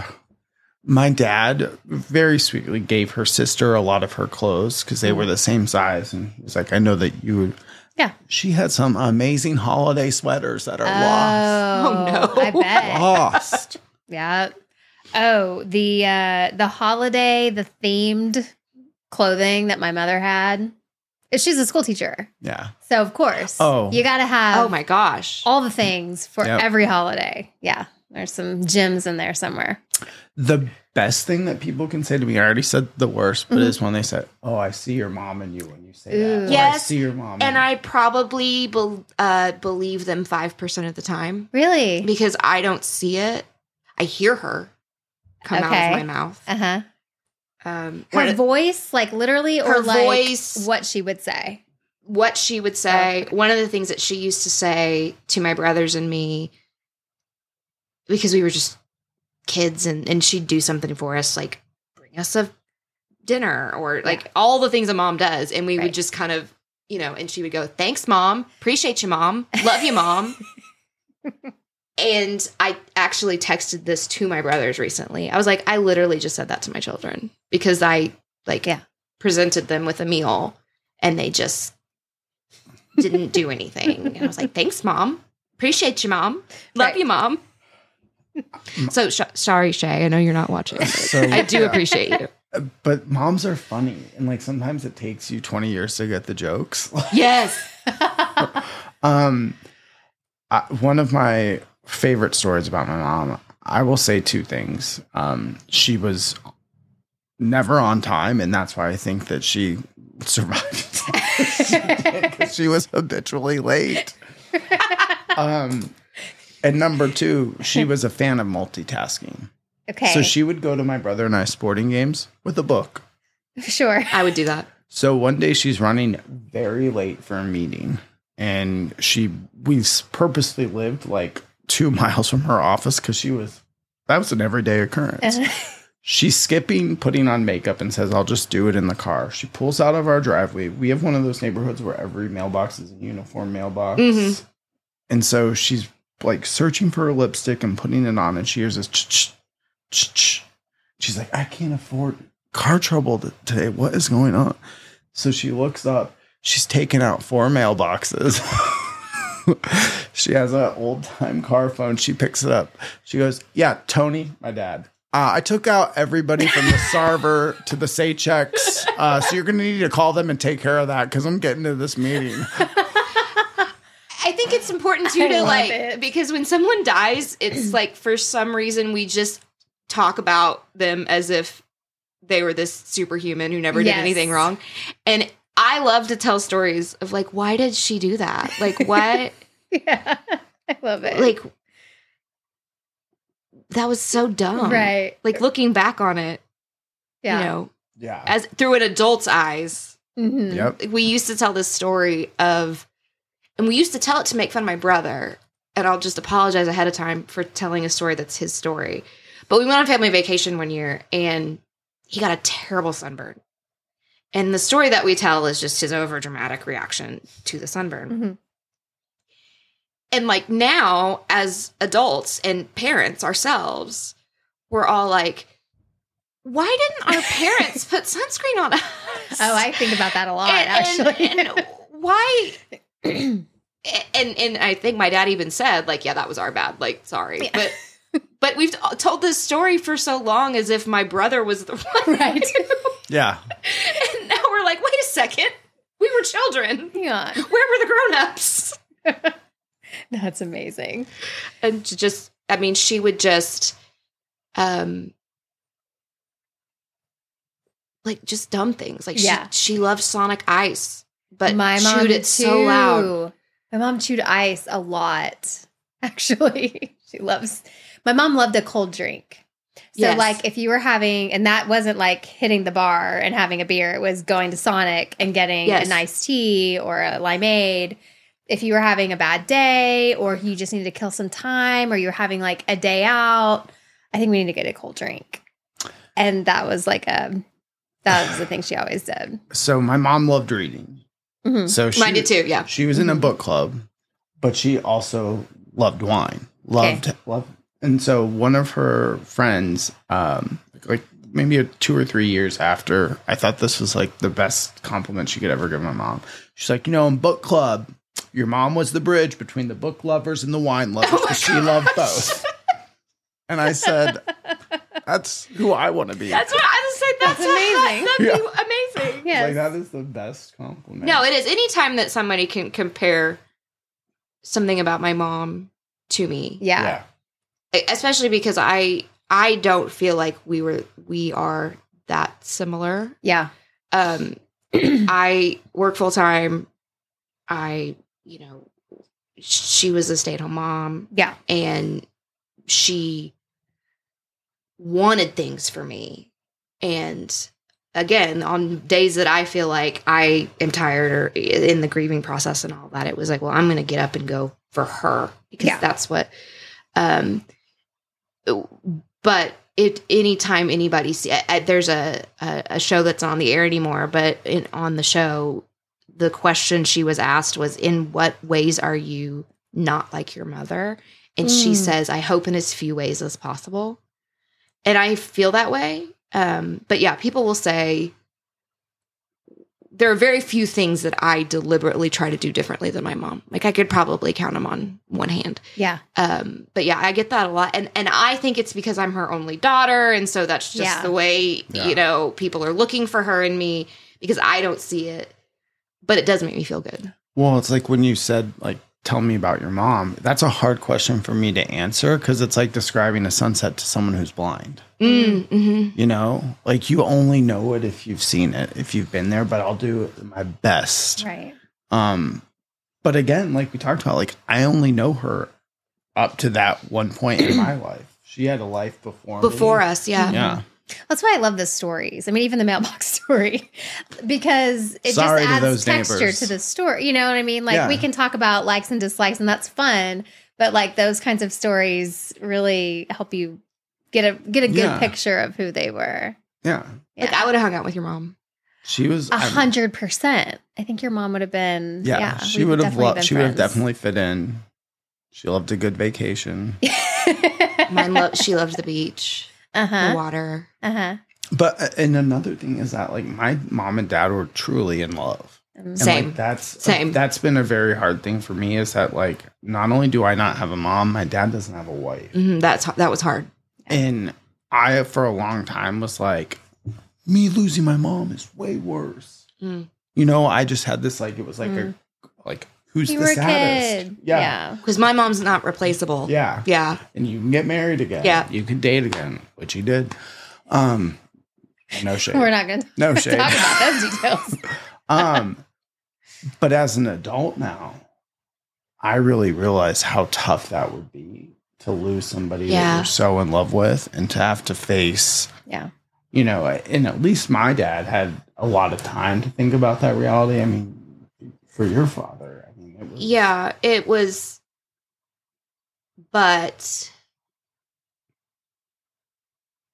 My dad very sweetly gave her sister a lot of her clothes because they were the same size, and he was like, "I know that you would." Yeah. she had some amazing holiday sweaters that are lost. Oh, no. I bet. Lost. Yeah. Oh, the uh the holiday, the themed clothing that my mother had. She's a school teacher. Yeah. So of course. Oh. You gotta have Oh my gosh. all the things for Yep. every holiday. Yeah. There's some gems in there somewhere. The best thing that people can say to me, I already said the worst, but Mhm. is when they said, "Oh, I see your mom and you when you say Ooh. that." Or, I see your mom. And in I probably bel uh, believe them 5% of the time Really? because I don't see it. I hear her come out of my mouth. Uh-huh. Um, Her what, voice, like literally, or Her like voice- what she would say. what she would say, one of the things that she used to say to my brothers and me, because we were just kids and, and she'd do something for us, like bring us a dinner or like all the things a mom does. And we Right. would just kind of, you know, and she would go, thanks, mom. Appreciate you, mom. Love you, mom. and I actually texted this to my brothers recently. I was like, I literally just said that to my children because I like Yeah. presented them with a meal and they just didn't do anything. And I was like, thanks, mom. Appreciate you, mom. Love Right. you, mom. So sh- sorry, Shay. I know you're not watching. So- I do appreciate you. but moms are funny, and like sometimes it takes you twenty years to get the jokes. Yes. Um, I, one of my favorite stories about my mom. I will say two things. Um, she was never on time, and that's why I think that she survived. Because she was habitually late. Um, and number two, she was a fan of multitasking. Okay. So she would go to my brother and I sporting games with a book. sure. I would do that. So one day she's running very late for a meeting, and she we purposely lived like two miles from her office because she was that was an everyday occurrence. She's skipping putting on makeup and says, I'll just do it in the car. She pulls out of our driveway. We have one of those neighborhoods where every mailbox is a uniform mailbox. Mhm. And so she's like searching for her lipstick and putting it on, and she hears this ch ch ch. She's like, I can't afford car trouble today. What is going on? So she looks up. She's taken out four mailboxes. she has an old time car phone. She picks it up. She goes, Yeah, Tony, my dad. Uh, I took out everybody from the Sarver to the Saychecks. Uh, so you're going to need to call them and take care of that because I'm getting to this meeting. I think it's important too I to like it. because when someone dies, it's like for some reason we just talk about them as if they were this superhuman who never Yes. did anything wrong. And I love to tell stories of like, why did she do that? Like, what? yeah. I love it. like, that was so dumb. right. Like looking back on it, Yeah. you know, Yeah. as through an adult's eyes, Mhm. Yep. we used to tell this story of and we used to tell it to make fun of my brother and i'll just apologize ahead of time for telling a story that's his story but we went on family vacation one year and he got a terrible sunburn and the story that we tell is just his over dramatic reaction to the sunburn Mhm. and like now as adults and parents ourselves we're all like why didn't our parents put sunscreen on us Oh, I think about that a lot, and, actually. and, and why and and I think my dad even said like, yeah, that was our bad. Like, sorry, Yeah. but but we've told this story for so long as if my brother was the one, Right. Yeah. and now we're like, wait a second, we were children. yeah. Where were the grown-ups? That's amazing. And just, I mean, she would just, um, like just dumb things. Like Yeah. she she loved Sonic Ice, but my mom chewed did it so loud. too. My mom chewed ice a lot. Actually, she loves. My mom loved a cold drink. So, Yes. like, if you were having, and that wasn't like hitting the bar and having a beer, it was going to Sonic and getting Yes. a nice tea or a limeade. If you were having a bad day or you just needed to kill some time or you're having like a day out, I think we need to get a cold drink. And that was like a, that was the thing she always did. So my mom loved reading. Mhm. So she, Mine did too. Yeah. She was in a book club, but she also loved wine. Loved loved and so one of her friends, um, like maybe a two or three years after, I thought this was like the best compliment she could ever give my mom. She's like, you know, in book club, your mom was the bridge between the book lovers and the wine lovers, Oh she loved both. And I said, That's who I want to be. That's what I said. That's, That's amazing. That'd Yeah. be amazing. Yes. Like that is the best compliment. No, it is. Anytime that somebody can compare something about my mom to me, yeah. yeah. especially because I I don't feel like we were we are that similar. Yeah. Um, I work full time. I you know she was a stay at home mom Yeah. and she wanted things for me and again on days that i feel like i am tired or in the grieving process and all that it was like well i'm gonna get up and go for her because Yeah. that's what um but it anytime anybody see I, I- there's a, a a show that's on the air anymore but in, on the show the question she was asked was in what ways are you not like your mother and she Mm. says i hope in as few ways as possible and i feel that way um but yeah people will say there are very few things that i deliberately try to do differently than my mom like i could probably count them on one hand Yeah. um but yeah i get that a lot and and i think it's because i'm her only daughter and so that's just Yeah. the way Yeah. you know people are looking for her and me because i don't see it but it does make me feel good Well, it's like when you said like tell me about your mom. That's a hard question for me to answer because it's like describing a sunset to someone who's blind. Mm, hmm You know, like you only know it if you've seen it, if you've been there. But I'll do my best. Right. Um, but again, like we talked about, like I only know her up to that one point in my life. She had a life before me. Before us, yeah. Yeah. That's why I love the stories. I mean, even the mailbox story, because it Sorry just adds those texture neighbors. to the story. You know what I mean? Like Yeah. we can talk about likes and dislikes, and that's fun. But like those kinds of stories really help you get a get a good Yeah. picture of who they were. Yeah. Like I would have hung out with your mom. She was A I mean, hundred percent. I think your mom would have been. Yeah, Yeah, she would have definitely loved. been She would have definitely fit in. She loved a good vacation. Mine lo- she loved the beach, uh the water. Uh huh. But uh, and another thing is that like my mom and dad were truly in love. And Same. like that's Same. That's been a very hard thing for me. Is that like not only do I not have a mom, my dad doesn't have a wife, hmm That's that was hard. and I for a long time was like, me losing my mom is way worse. Mm. You know, I just had this like it was like a like who's You the were a saddest? kid. Yeah. yeah. Because my mom's not replaceable. yeah, Yeah. and you can get married again. Yeah. you can date again, which he did. Um, no shade. We're not going to no shade. talk about those details. um, but as an adult now, I really realize how tough that would be to lose somebody that you're so in love with and to have to face, Yeah. you know, and at least my dad had a lot of time to think about that reality. I mean, for your father, I mean, it was, Yeah, it was but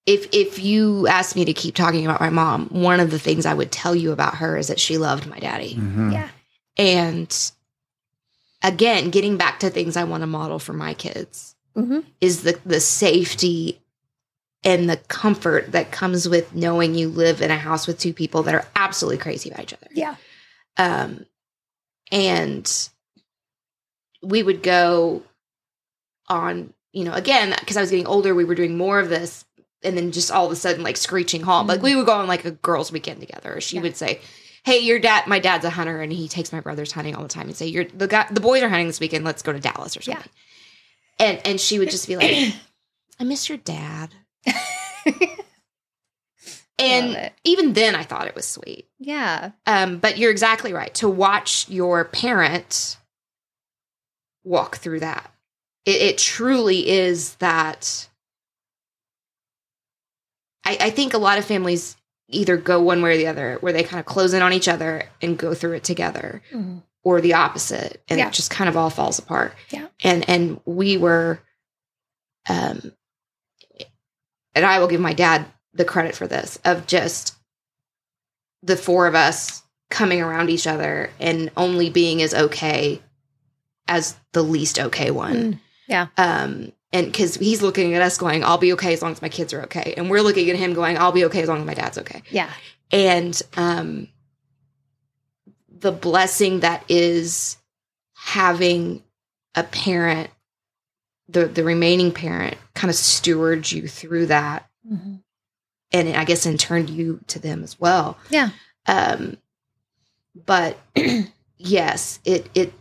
if if you asked me to keep talking about my mom, one of the things I would tell you about her is that she loved my daddy. Mhm. Yeah. And again, getting back to things I want to model for my kids Mm-hmm. is the the safety and the comfort that comes with knowing you live in a house with two people that are absolutely crazy about each other. Yeah. Um, and we would go on, you know, again, because I was getting older, we were doing more of this. And then just all of a sudden, like screeching halt. Like we mm. would go on like a girls' weekend together. She Yeah. would say, Hey, your dad, my dad's a hunter and he takes my brothers hunting all the time and say, You're the guy, the boys are hunting this weekend. Let's go to Dallas or Yeah. something. And, and she would just be like, I miss your dad. And even then, I thought it was sweet. yeah. Um, but you're exactly right. To watch your parent walk through that, it, it truly is that. I, I think a lot of families either go one way or the other, where they kind of close in on each other and go through it together, Mhm. or the opposite, and Yeah. it just kind of all falls apart. Yeah. And and we were, um, and I will give my dad the credit for this of just the four of us coming around each other and only being as okay as the least okay one. Mm, yeah. Um, and because he's looking at us going, I'll be okay as long as my kids are okay. And we're looking at him going, I'll be okay as long as my dad's okay. Yeah. And um, the blessing that is having a parent, the, the remaining parent, kind of steward you through that Mhm. And I guess in turn you to them as well. Yeah. Um, but yes, it it.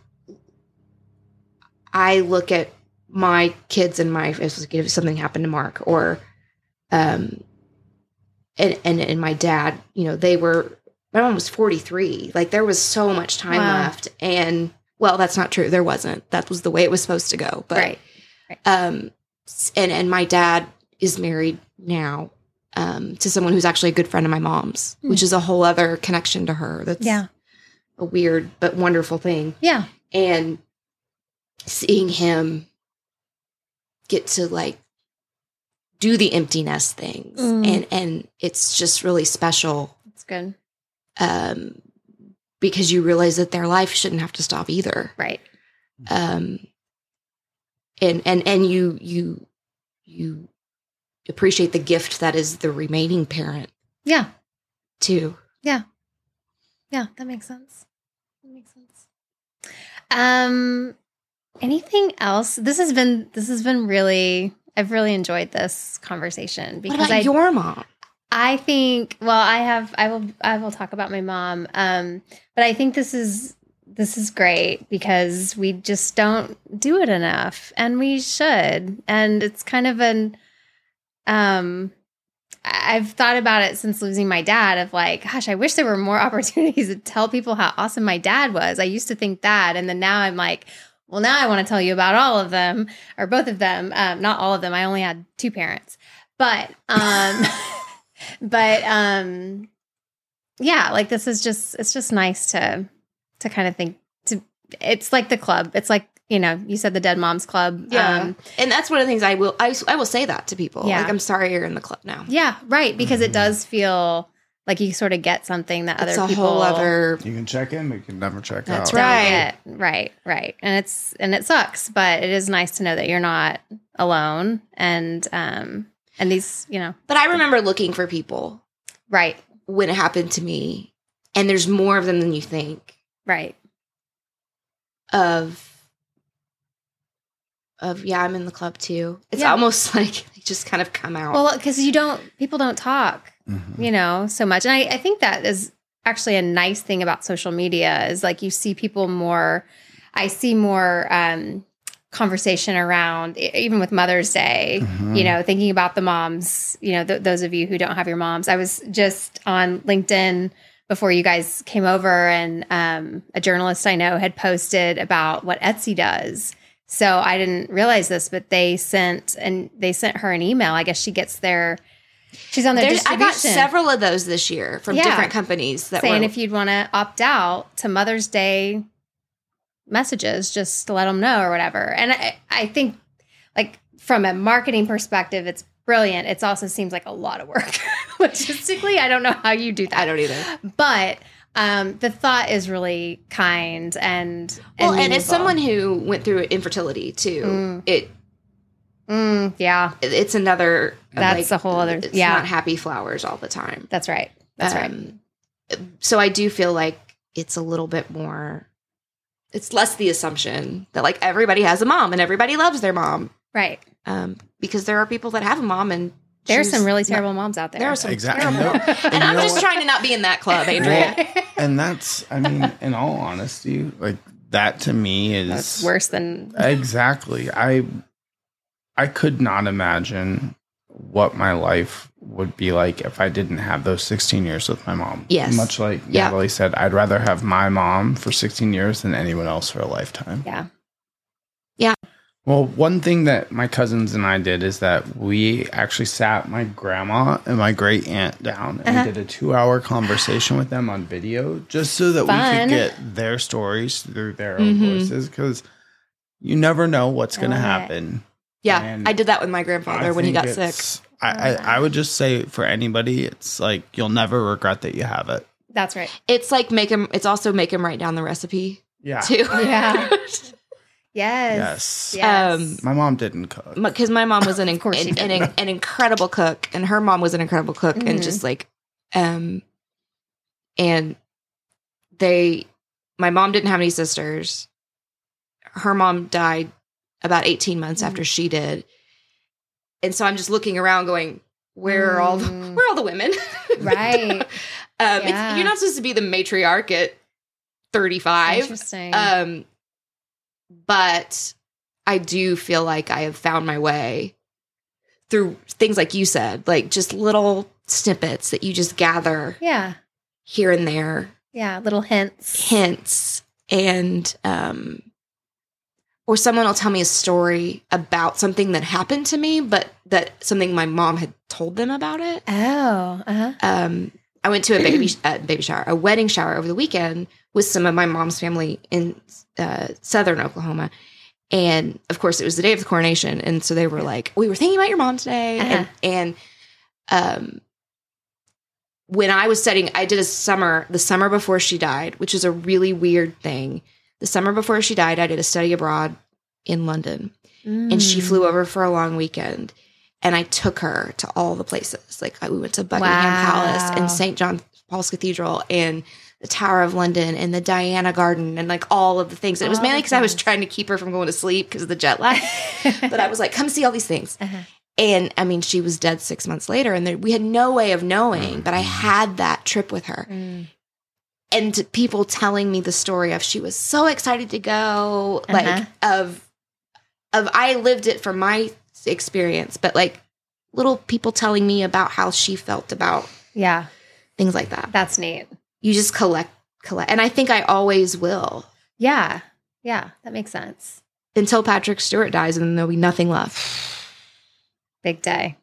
I look at my kids and my if, something happened to Mark or, um, and and and my dad, you know, they were. My mom was forty three. Like there was so much time Wow. left, and well, that's not true. There wasn't. That was the way it was supposed to go. But right. um and and my dad is married now um to someone who's actually a good friend of my mom's Hmm. which is a whole other connection to her that's Yeah. a weird but wonderful thing Yeah. and seeing him get to like do the emptiness things Mm. and and it's just really special That's good. um because you realize that their life shouldn't have to stop either Right. um and and and you you you appreciate the gift that is the remaining parent Yeah. too Yeah, Yeah, that makes sense. That makes sense. Um anything else? This has been this has been really I've really enjoyed this conversation because about I your mom I think well I have I will I will talk about my mom um but I think this is this is great because we just don't do it enough and we should. And it's kind of an um I've thought about it since losing my dad of like, gosh, I wish there were more opportunities to tell people how awesome my dad was. I used to think that. And then now I'm like, well, now I want to tell you about all of them or both of them. Um, not all of them. I only had two parents. But um but um yeah, like this is just it's just nice to to kind of think to it's like the club. It's like, you know, you said the Dead Moms Club. Yeah. Um, and that's one of the things I will I, I will say that to people. Yeah. Like I'm sorry you're in the club now. yeah, right. Because Mhm. it does feel like you sort of get something that It's other a people whole other You can check in, but you can never check That's out. don't right. Right, right. And it's and it sucks, but it is nice to know that you're not alone and um and these, you know, But I remember looking for people right, when it happened to me, and there's more of them than you think. right. Of of yeah, I'm in the club too. It's Yeah. almost like they just kind of come out. Well, because you don't people don't talk Mhm. you know, so much. And I, I think that is actually a nice thing about social media is like you see people more, I see more um, conversation around, even with Mother's Day, Mhm. you know, thinking about the moms, you know, th- those of you who don't have your moms. I was just on LinkedIn before you guys came over, and um, a journalist I know had posted about what Etsy does. So I didn't realize this, but they sent and they sent her an email. I guess she gets their she's on their There's, I got several of those this year from Yeah. different companies that saying were if you'd want to opt out to Mother's Day messages, just to let them know or whatever. And I, I think, like from a marketing perspective, it's brilliant. It also seems like a lot of work logistically. I don't know how you do that, I don't either. but um, the thought is really kind and Well, and as someone who went through infertility too, Mm. it Mm, yeah, it's another That's a whole other- It's yeah. not happy flowers all the time. that's right. That's right. Um, So I do feel like it's a little bit more. It's less the assumption that like everybody has a mom and everybody loves their mom, Right. um, because there are people that have a mom and There's choose some really not- terrible moms out there. There are some Exactly. terrible, No. and, And I'm you know just what? trying to not be in that club, Andrea. and that's, I mean, in all honesty, like that to me is That's worse than Exactly. I I could not imagine what my life would be like if I didn't have those 16 years with my mom. Yes. Much like Yeah. Natalie said, I'd rather have my mom for 16 years than anyone else for a lifetime. Yeah. Yeah. Well, one thing that my cousins and I did is that we actually sat my grandma and my great aunt down and Uh-huh. did a two hour conversation with them on video just so that we could get their stories through their own Mhm. voices because you never know what's going to love it. happen. Yeah, And I did that with my grandfather I when he got sick. I, I, I would just say for anybody, it's like you'll never regret that you have it. That's right. It's like make him. It's also make him write down the recipe Yeah. too. Yeah. Yes. Yes. Yes. Um, My mom didn't cook. because my mom was an Of course she an, an, an incredible cook, and her mom was an incredible cook, Mhm. and just like, um, and they, my mom didn't have any sisters. Her mom died about eighteen months Mhm. after she did, and so I'm just looking around, going, where are all the Mm. where are all the women? Right. um, Yeah. it's, you're not supposed to be the matriarch at 35. Interesting. Um, but I do feel like I have found my way through things like you said, like just little snippets that you just gather yeah. here and there, Yeah. Little hints. hints, and um, or someone will tell me a story about something that happened to me, but that something my mom had told them about it. Oh. Uh huh. um, I went to a baby uh, baby shower, a wedding shower over the weekend with some of my mom's family in uh, southern Oklahoma, and of course it was the day of the coronation, and so they were like, "We were thinking about your mom today," Uh-huh. and and um, when I was studying, I did a summer the summer before she died, which is a really weird thing. The summer before she died, I did a study abroad in London and she Mm. flew over for a long weekend and i took her to all the places like we went to buckingham Wow. palace and st john paul's cathedral and the tower of london and the diana garden and like all of the things. And it was All mainly because i was trying to keep her from going to sleep because of the jet lag. But i was like come see all these things. Uh-huh. and i mean she was dead six months later and there, we had no way of knowing but i had that trip with her. Mm. and people telling me the story of she was so excited to go, Uh-huh. like of of I lived it from my experience, but like little people telling me about how she felt about Yeah, things like that. that's neat. You just collect collect and I think I always will Yeah, yeah, that makes sense. until Patrick Stewart dies and then there'll be nothing left. Big day.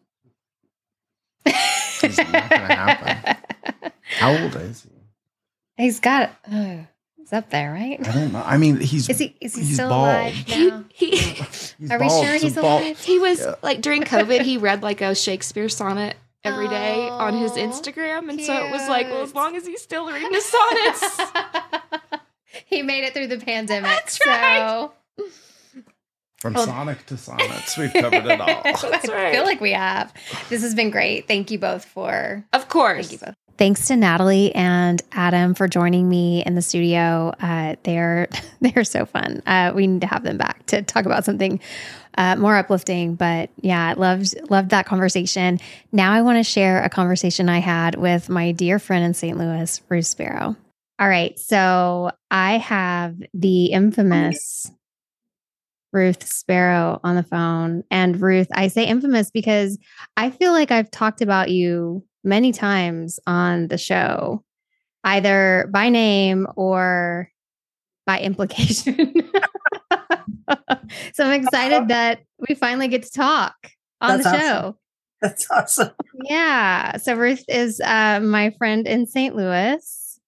It's not gonna happen. How old is he? He's got. Uh, he's up there, right? I don't know. I mean, he's Is he? Is he he's still bald. alive now? he, he's Are we bald, sure so he's bald- alive? he was Yeah. like during COVID, he read like a Shakespeare sonnet every day on his Instagram. And so it was like, well, as long as he's still reading his sonnets. he made it through the pandemic. That's so. From Well- Sonic to Sonnets, we've covered it all. That's I feel like we have. This has been great. Thank you both for Of course. Thank you both. Thanks to Natalie and Adam for joining me in the studio. Uh, they're they're so fun. Uh, we need to have them back to talk about something uh, more uplifting. But yeah, loved loved that conversation. Now I want to share a conversation I had with my dear friend in St. Louis, Ruth Sparrow. All right, so I have the infamous Ruth Sparrow on the phone, and Ruth, I say infamous because I feel like I've talked about you many times on the show, either by name or by implication. so I'm excited that we finally get to talk on That's the awesome. show. That's awesome. Yeah. So Ruth is uh, my friend in St. Louis.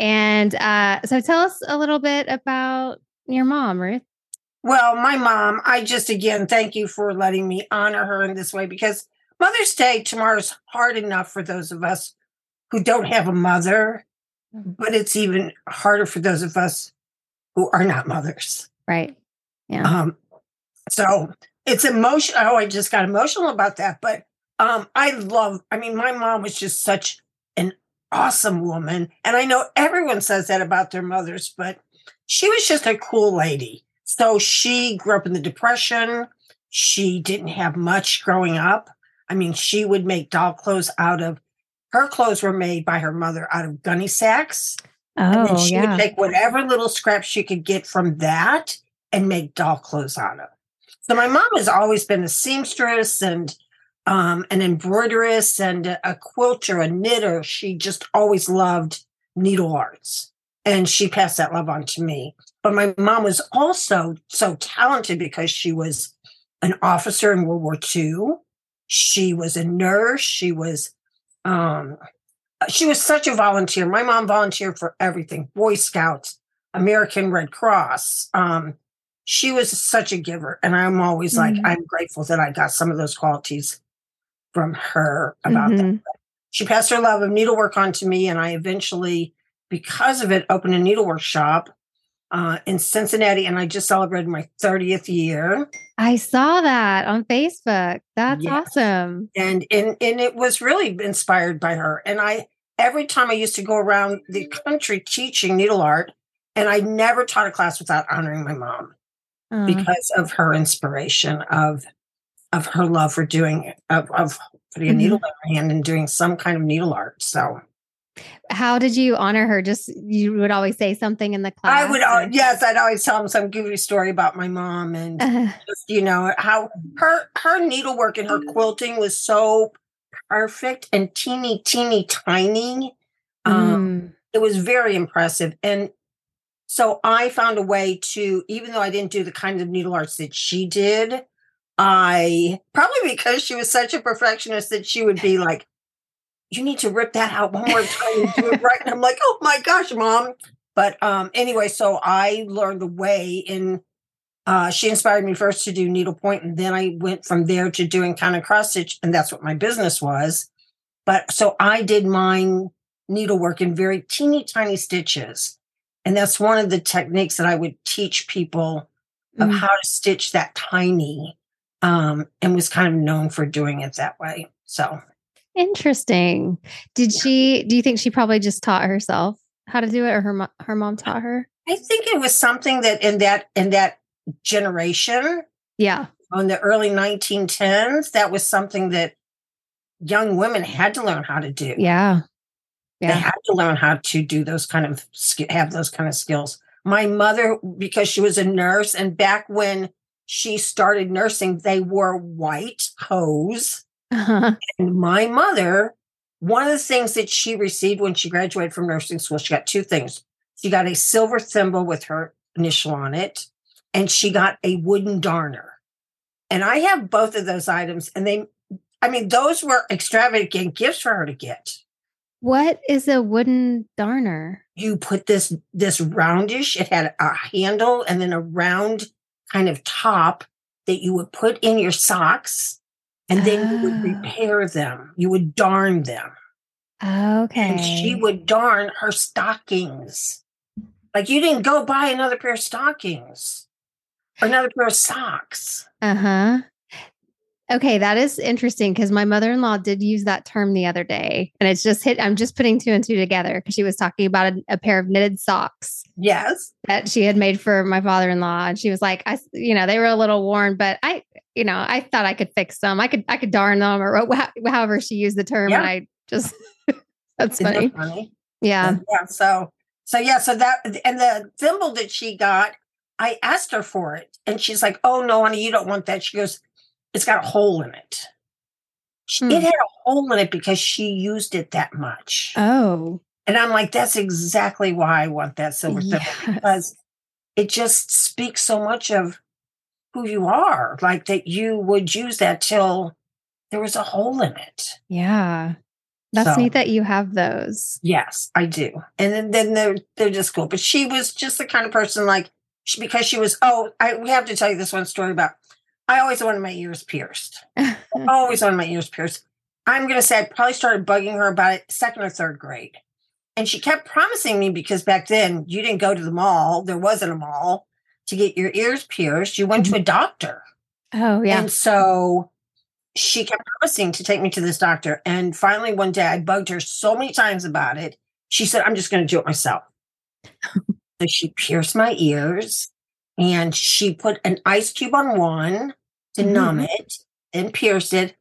And uh, so tell us a little bit about your mom, Ruth. Well, my mom, I just again thank you for letting me honor her in this way because Mother's Day tomorrow's hard enough for those of us who don't have a mother, but it's even harder for those of us who are not mothers. Right. Yeah. Um, so it's emotional. Oh, I just got emotional about that. But um, I love, I mean, my mom was just such an awesome woman. And I know everyone says that about their mothers, but she was just a cool lady. So she grew up in the Depression. She didn't have much growing up. I mean, she would make doll clothes out of her clothes were made by her mother out of gunny sacks. And then oh, she yeah. would take whatever little scraps she could get from that and make doll clothes out of. So my mom has always been a seamstress and um, an embroideress and a, a quilter, a knitter. She just always loved needle arts. And she passed that love on to me. But my mom was also so talented because she was an officer in World War II. She was a nurse. She was um, she was such a volunteer. My mom volunteered for everything Boy Scouts, American Red Cross. Um, she was such a giver. And I'm always like, Mhm. I'm grateful that I got some of those qualities from her about that. Mhm. She passed her love of needlework on to me, and I eventually, because of it, opened a needlework shop uh, in Cincinnati. And I just celebrated my 30th year. I saw that on Facebook. That's awesome. and and and it was really inspired by her and i every time i used to go around the country teaching needle art and i never taught a class without honoring my mom Uh, because of her inspiration of of her love for doing of, of putting a needle in her hand and doing some kind of needle art so. How did you honor her? Just you would always say something in the class. i would or- yes i'd always tell them some goofy story about my mom and just you know how her her needlework and her quilting was so perfect and teeny teeny tiny. Um mm, it was very impressive and so i found a way to even though i didn't do the kind of needle arts that she did i probably because she was such a perfectionist that she would be like you need to rip that out one more time and do it right. And i'm like oh my gosh mom. But um anyway so i learned a way in uh, she inspired me first to do needlepoint, and then I went from there to doing kind of cross stitch, and that's what my business was. But so I did mine needlework in very teeny tiny stitches, and that's one of the techniques that I would teach people of Mm. how to stitch that tiny, um, and was kind of known for doing it that way. So interesting. Did she? Do you think she probably just taught herself how to do it, or her her mom taught her? I think it was something that in that in that generation Yeah. on the early 1910s, that was something that young women had to learn how to do. Yeah. They Yeah. had to learn how to do those kind of have those kind of skills. My mother, because she was a nurse, and back when she started nursing, they wore white hose. Uh-huh. And my mother, one of the things that she received when she graduated from nursing school, she got two things. She got a silver thimble with her initial on it, and she got a wooden darner. And I have both of those items, and they, I mean, those were extravagant gifts for her to get. What is a wooden darner? You put this this roundish, it had a handle and then a round kind of top that you would put in your socks, and then you would Oh. repair them. You would darn them. Okay. and she would darn her stockings. Like you didn't go buy another pair of stockings or another pair of socks. Uh huh. Okay, that is interesting because my mother in law did use that term the other day, and it's just hit. I'm just putting two and two together because she was talking about a, a pair of knitted socks Yes. that she had made for my father in law, and she was like, "I, you know, they were a little worn, but I, you know, I thought I could fix them. I could, I could darn them, or wha- however she used the term." And I just, that's funny. funny? Yeah. Yeah. So so yeah, so that and the thimble that she got, I asked her for it. And she's like, Oh no, honey, you don't want that. She goes, It's got a hole in it. Hmm. It had a hole in it because she used it that much. Oh. and I'm like, that's exactly why I want that silver thimble. Because it just speaks so much of who you are like that you would use that till there was a hole in it Yeah. That's So- neat that you have those. yes i do and then, then they're they're just cool but she was just the kind of person like she, because she was oh i we have to tell you this one story about i always wanted my ears pierced always wanted my ears pierced i'm gonna say i probably started bugging her about it second or third grade and she kept promising me because back then you didn't go to the mall there wasn't a mall to get your ears pierced you went to mm-hmm. a doctor oh, yeah. And so she kept promising to take me to this doctor. And finally, one day I bugged her so many times about it. She said, I'm just going to do it myself. so she pierced my ears and she put an ice cube on one to mm-hmm. numb it and pierced it.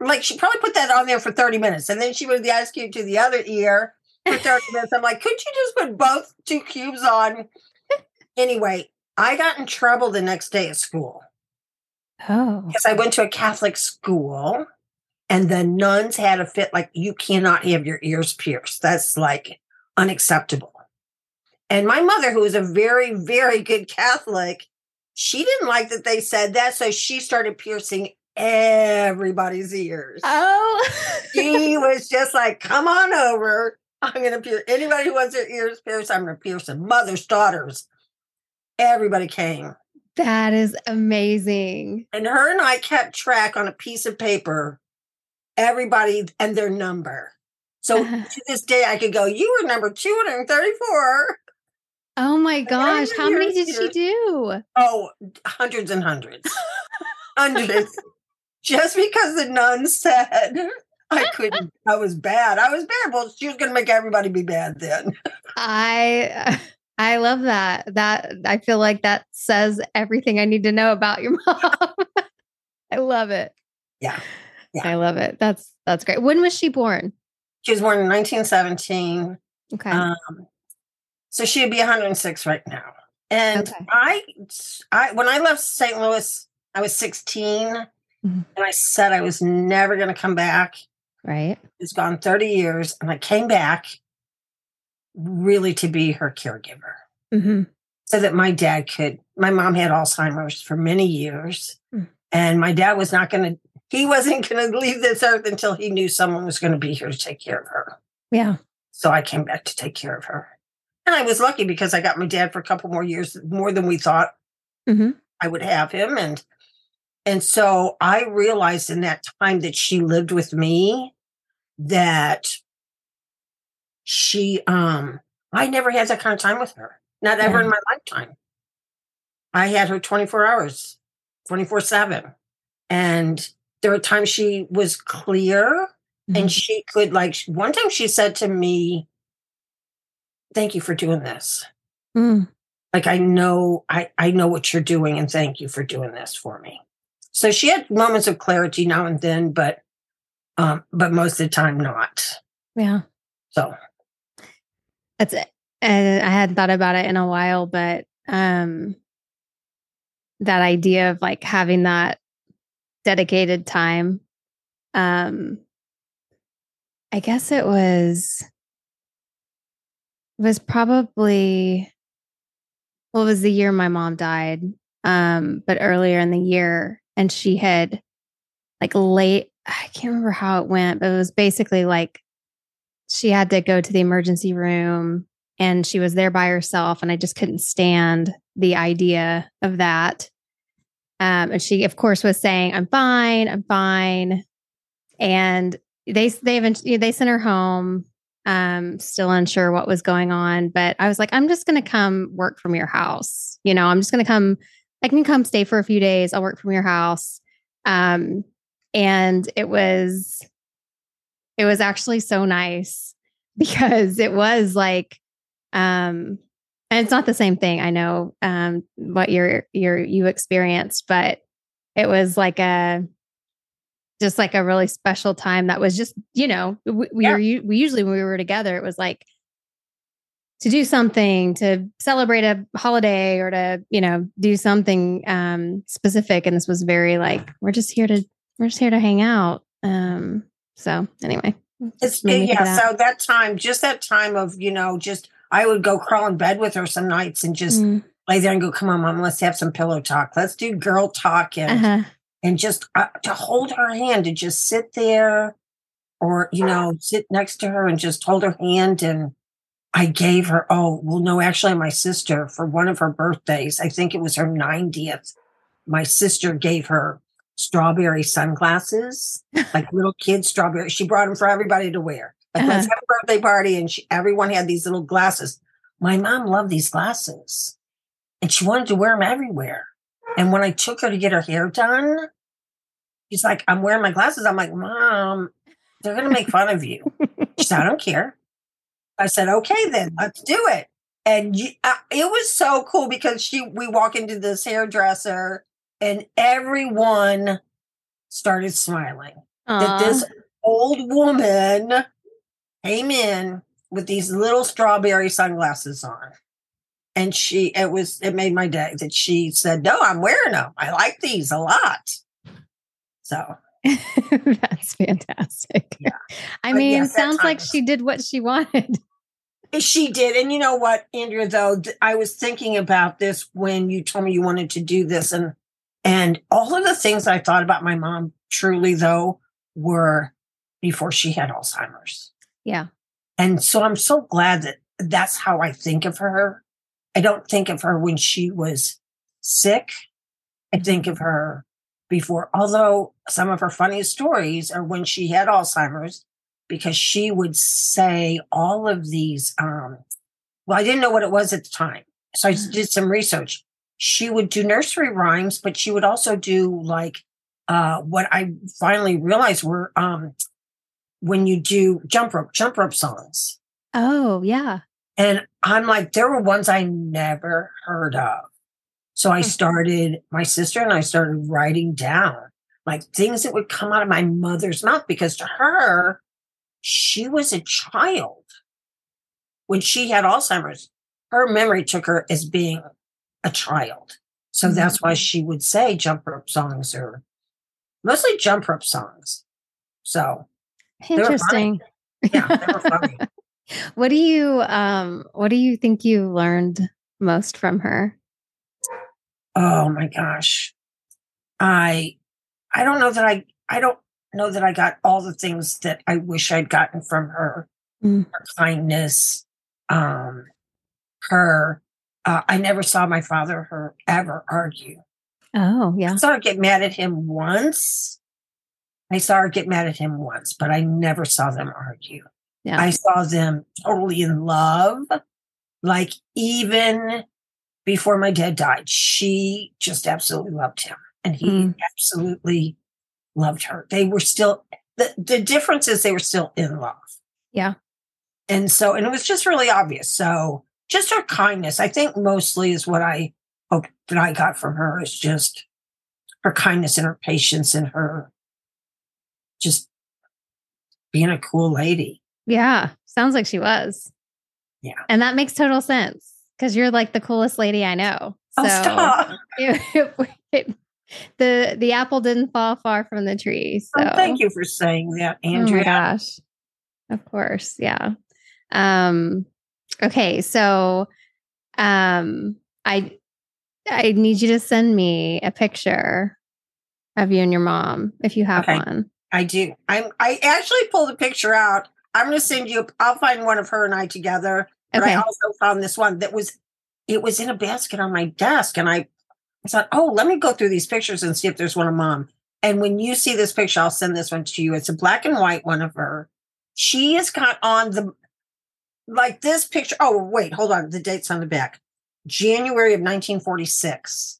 Like she probably put that on there for 30 minutes. And then she put the ice cube to the other ear for 30 minutes. I'm like, could you just put both two cubes on? Anyway, I got in trouble the next day at school oh. because I went to a Catholic school and the nuns had a fit like you cannot have your ears pierced. That's like unacceptable. And my mother, who was a very, very good Catholic, she didn't like that they said that. So she started piercing everybody's ears. Oh. she was just like, come on over. I'm going to pierce anybody who wants their ears pierced. I'm going to pierce them. Mothers, daughters. Everybody came. that is amazing. And her and I kept track on a piece of paper, everybody and their number. So to this day, I could go, you were number 234. Oh my gosh. How many did she do? Oh, hundreds and hundreds. hundreds. Just because the nun said I couldn't, I was bad. I was bad. Well, she was going to make everybody be bad then. I I love that. That I feel like that says everything I need to know about your mom. I love it. Yeah. Yeah. I love it. That's that's great. When was she born? She was born in 1917. Okay. Um, so she'd be 106 right now. And Okay. I, I, when I left St. Louis, I was 16, Mhm. and I said I was never going to come back. right. It's gone 30 years, and I came back really to be her caregiver, hmm so that my dad could. My mom had Alzheimer's for many years, Mm. and my dad was not going to. He wasn't going to leave this earth until he knew someone was going to be here to take care of her. Yeah. So I came back to take care of her. And I was lucky because I got my dad for a couple more years, more than we thought Mhm. I would have him. And and so I realized in that time that she lived with me that she um I never had that kind of time with her. Not ever Yeah. in my lifetime. I had her 24 hours, 24-7. And there were times she was clear Mhm. and she could like one time she said to me thank you for doing this Mm. like i know i i know what you're doing and thank you for doing this for me so she had moments of clarity now and then but um but most of the time not Yeah. so That's it. And I hadn't thought about it in a while, but um that idea of like having that dedicated time. Um I guess it was was probably well, it was the year my mom died. Um, but earlier in the year, and she had like late, I can't remember how it went, but it was basically like she had to go to the emergency room and she was there by herself. And I just couldn't stand the idea of that. Um, and she, of course, was saying, I'm fine, I'm fine. And they, they eventually, they sent her home um still unsure what was going on but i was like i'm just going to come work from your house you know i'm just going to come i can come stay for a few days i'll work from your house. Um and it was it was actually so nice because it was like um and it's not the same thing i know um what you're you're you experienced but it was like a just like a really special time that was just you know we, we Yeah. were we usually when we were together it was like to do something to celebrate a holiday or to you know do something um specific and this was very like we're just here to we're just here to hang out um so anyway It's made me think of yeah. So that time, just that time of you know, just I would go crawl in bed with her some nights and just Mm, lay there and go, "Come on, mom, let's have some pillow talk. Let's do girl talk and uh-huh. And just uh, to hold her hand to just sit there, or you know, sit next to her and just hold her hand and." I gave her, oh, well, no, actually, my sister, for one of her birthdays, I think it was her 90th, my sister gave her strawberry sunglasses, like little kids' strawberry. She brought them for everybody to wear. Like, let's have a birthday party. And she, everyone had these little glasses. My mom loved these glasses and she wanted to wear them everywhere. And when I took her to get her hair done, she's like, I'm wearing my glasses. I'm like, Mom, they're going to make fun of you. She said, I don't care. I said, okay, then let's do it. And you, uh, it was so cool because she, we walk into this hairdresser and everyone started smiling that this old woman came in with these little strawberry sunglasses on. And she, it was, it made my day that she said, no, I'm wearing them. I like these a lot. So That's fantastic. Yeah. I But mean, yes, sounds like she did what she wanted. She did. And you know what, Andrea, though, th- I was thinking about this when you told me you wanted to do this. And and all of the things I thought about my mom truly though were before she had Alzheimer's. Yeah. And so I'm so glad that that's how I think of her. I don't think of her when she was sick. I think of her before, although some of her funniest stories are when she had Alzheimer's because she would say all of these um well i didn't know what it was at the time so i did some research she would do nursery rhymes but she would also do like uh what i finally realized were um when you do jump rope jump rope songs Oh, yeah. And i'm like there were ones i never heard of so i Hmm. started my sister and i started writing down like things that would come out of my mother's mouth because to her she was a child when she had alzheimer's her memory took her as being a child so Mhm. that's why she would say jump rope songs or mostly jump rope songs so. Interesting. yeah they were funny what do you um what do you think you learned most from her? Oh my gosh. I I don't know that I I don't know that I got all the things that I wish I'd gotten from her. Mm. Her kindness, um her uh, I never saw my father her ever argue. Oh, yeah. I saw her get mad at him once. I saw her get mad at him once, but I never saw them argue. Yeah. I saw them totally in love. Like even before my dad died, she just absolutely loved him. And he Mm. absolutely loved her. They were still the, the difference is they were still in love. Yeah. And so and it was just really obvious. So just her kindness, I think mostly is what I hope that I got from her is just her kindness and her patience and her just being a cool lady. Yeah. Sounds like she was. Yeah. And that makes total sense because you're like the coolest lady I know. Oh, stop. it- it- the the apple didn't fall far from the tree. So Oh, thank you for saying that, Oh my Andrea. gosh. Of course. Yeah. Um okay, so um I I need you to send me a picture of you and your mom if you have Okay. one. I do. I'm. I actually pulled a picture out. I'm going to send you. I'll find one of her and I together. But Okay. I also found this one that was. It was in a basket on my desk, and I, I thought, oh, let me go through these pictures and see if there's one of mom. And when you see this picture, I'll send this one to you. It's a black and white one of her. She has got on the, like this picture. Oh, wait, hold on. The date's on the back. January of 1946.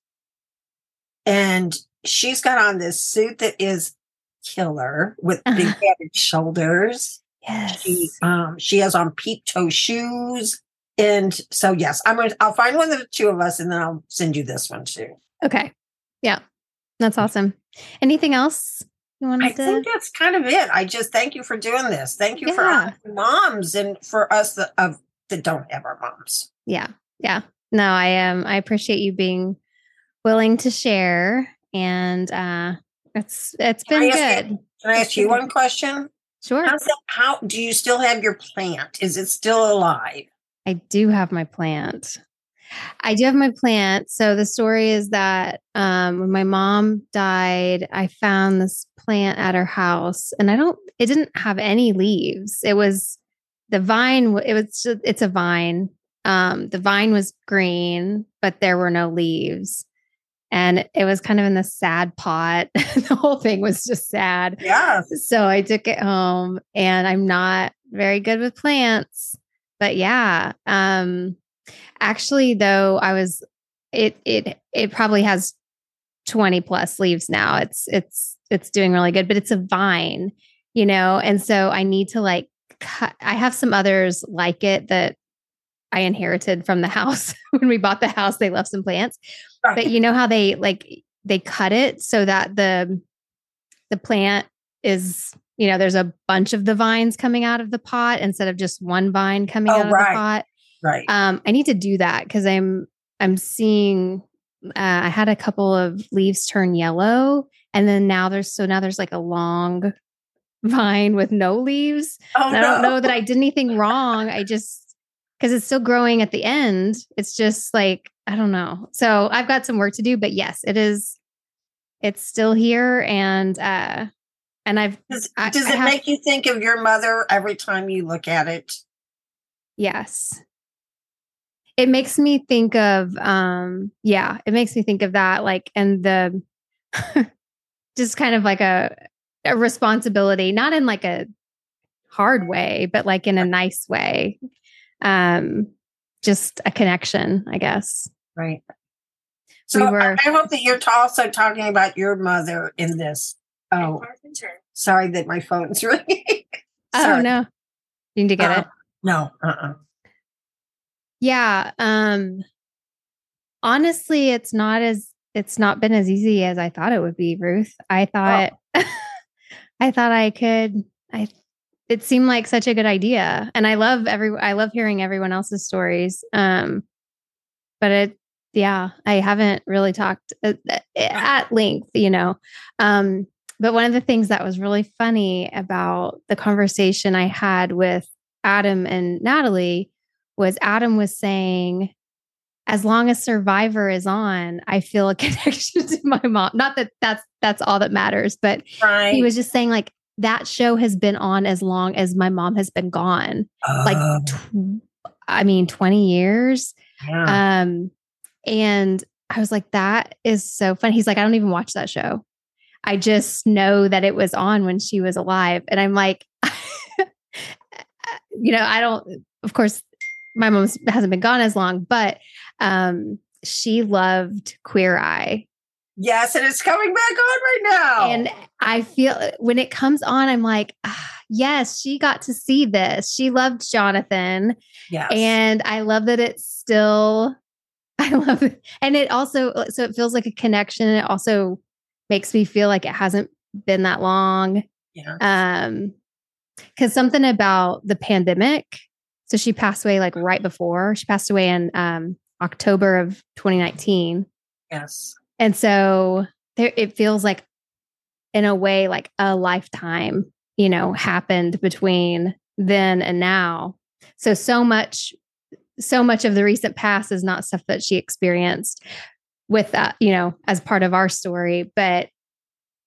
And she's got on this suit that is killer with big padded shoulders. Yes. She um she has on peep toe shoes. And so yes, I'm gonna I'll find one of the two of us and then I'll send you this one too. Okay. Yeah. That's awesome. Anything else you wanted I to I think that's kind of it. I just thank you for doing this. Thank you for Yeah. our moms and for us that of that don't have our moms. Yeah. Yeah. No, I am. I appreciate you being willing to share. And uh it's it's been good. Can I ask you one question? Sure. How's that, how do you still have your plant? Is it still alive? I do have my plant. I do have my plant. So the story is that um, when my mom died, I found this plant at her house, and I don't. It didn't have any leaves. It was the vine. It was. It's a vine. Um, the vine was green, but there were no leaves, and it was kind of in the sad pot. the whole thing was just sad. Yeah. So I took it home and I'm not very good with plants. But yeah, um actually though I was it it it probably has 20 plus leaves now. It's it's it's doing really good, but it's a vine, you know, and so I need to like cut I have some others like it that I inherited from the house when we bought the house. They left some plants but you know how they like they cut it so that the the plant is you know there's a bunch of the vines coming out of the pot instead of just one vine coming Oh, out of the pot right. um i need to do that because i'm i'm seeing uh, i had a couple of leaves turn yellow and then now there's so now there's like a long vine with no leaves oh, and I don't know that I did anything wrong. I just because it's still growing at the end. It's just like I don't know. So I've got some work to do, but yes, it is. It's still here, and uh, and I've Does, I- does it have- make you think of your mother every time you look at it? yes. It makes me think of um yeah, it makes me think of that like and the just kind of like a a responsibility, not in like a hard way, but like in a nice way. Um just a connection, I guess. Right. So I- were- I hope that you're t- also talking about your mother in this. Oh, sorry that my phone's ringing. Oh no. You need to get Uh, it. No. Uh-uh. Yeah. Um honestly, it's not as it's not been as easy as I thought it would be, Ruth. I thought I thought I could I it seemed like such a good idea. And I love every I love hearing everyone else's stories. Um but it yeah, I haven't really talked at, at length, you know. Um but one of the things that was really funny about the conversation I had with Adam and Natalie was Adam was saying, as long as Survivor is on, I feel a connection to my mom. Not that that's that's all that matters, but Right. he was just saying like that show has been on as long as my mom has been gone. Like, Oh, tw- I mean, twenty years. yeah. Um, and I was like, that is so fun. He's like, I don't even watch that show. I just know that it was on when she was alive. And I'm like, you know, I don't, of course, my mom hasn't been gone as long, but um, she loved Queer Eye. yes, and it's coming back on right now. And I feel when it comes on, I'm like, ah, yes, she got to see this. She loved Jonathan. yes. And I love that it's still, I love it. And it also, so it feels like a connection. And it also makes me feel like it hasn't been that long. yeah. Um, cause something about the pandemic So she passed away like right before. She passed away in um, October of 2019. Yes. And so there, it feels like, in a way, like a lifetime, you know, happened between then and now. So, so much, so much of the recent past is not stuff that she experienced with that, you know, as part of our story. But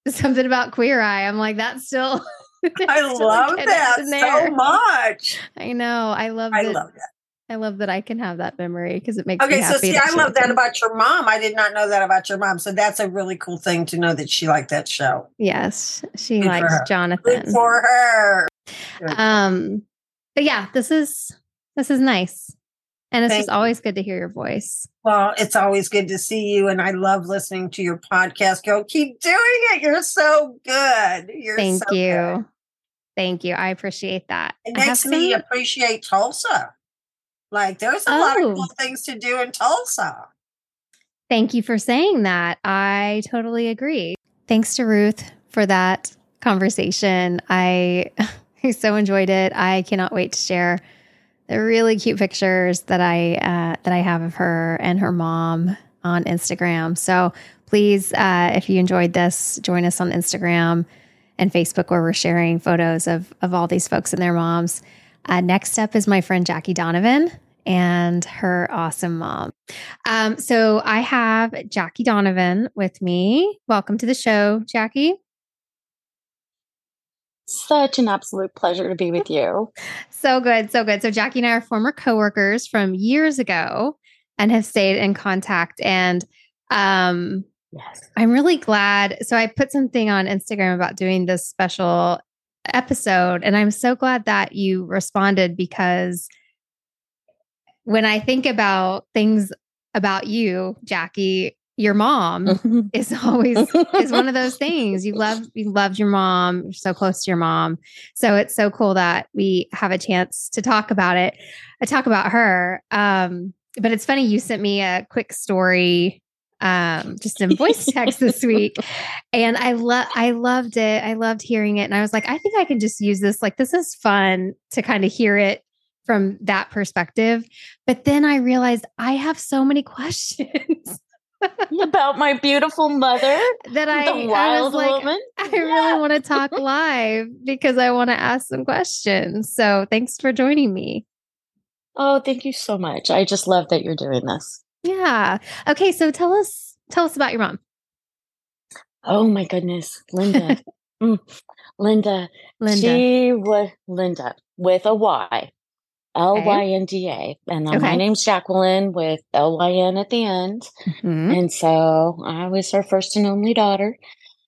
something about Queer Eye, I'm like, that's still. I still love that so much. I know. I love I that. love that. I love that I can have that memory because it makes me Okay, so see, I love that about your mom. I did not know that about your mom. So that's a really cool thing to know that she liked that show. Yes, she Good likes her. Good Jonathan. for her. Um, but yeah, this is this is nice, and it's Thank just always good to hear your voice. Well, it's always good to see you, and I love listening to your podcast. Go, keep doing it. You're so good. You're Thank so you, good. thank you. I appreciate that. It I makes me some- appreciate Tulsa. Like, there's a lot Oh. of cool things to do in Tulsa. Thank you for saying that. I totally agree. Thanks to Ruth for that conversation. I, I so enjoyed it. I cannot wait to share the really cute pictures that I uh, that I have of her and her mom on Instagram. So please, uh, if you enjoyed this, join us on Instagram and Facebook where we're sharing photos of of all these folks and their moms. Uh, next up is my friend Jacquie Donovan and her awesome mom. Um, so I have Jacquie Donovan with me. Welcome to the show, Jacquie. Such an absolute pleasure to be with you. So good, so good. So Jacquie and I are former coworkers from years ago and have stayed in contact. And um, Yes. I'm really glad. So I put something on Instagram about doing this special episode, and I'm so glad that you responded because when I think about things about you, Jacquie, your mom is always is one of those things. You love you loved your mom, you're so close to your mom. So it's so cool that we have a chance to talk about it. I talk about her. Um, but it's funny you sent me a quick story um just in voice text this week and i love i loved it i loved hearing it and i was like i think i can just use this like this is fun to kind of hear it from that perspective but then i realized i have so many questions About my beautiful mother, that i, the I was wild like woman. i really want to talk live because i want to ask some questions so thanks for joining me Oh, thank you so much. I just love that you're doing this. yeah okay so tell us tell us about your mom Oh my goodness, Lynda. Mm, Lynda. lynda She was Lynda with a Y. L Y N D A. And then my name's Jacquelyn with L Y N at the end. Mhm. And so I was her first and only daughter.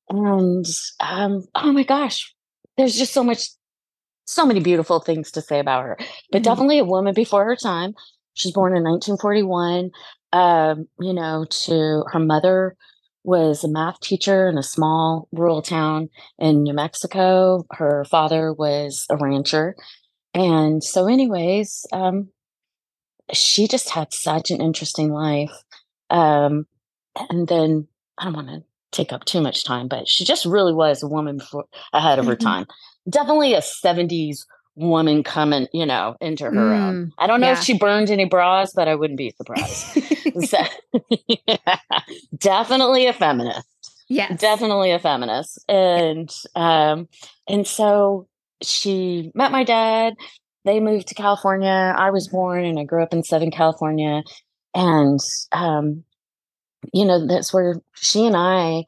And um, oh my gosh, there's just so much, so many beautiful things to say about her. But Mhm. definitely a woman before her time. She's born in 1941. Um, you know, to her mother was a math teacher in a small rural town in New Mexico. Her father was a rancher. And so, anyways, um, she just had such an interesting life. Um, and then I don't want to take up too much time, but she just really was a woman before ahead of her Mhm. time. Definitely a 70s woman coming, you know, into her own. Mm, I don't know yeah. if she burned any bras, but I wouldn't be surprised. So, yeah, definitely a feminist yes definitely a feminist and um and so she met my dad they moved to california i was born and i grew up in southern california and um you know that's where she and i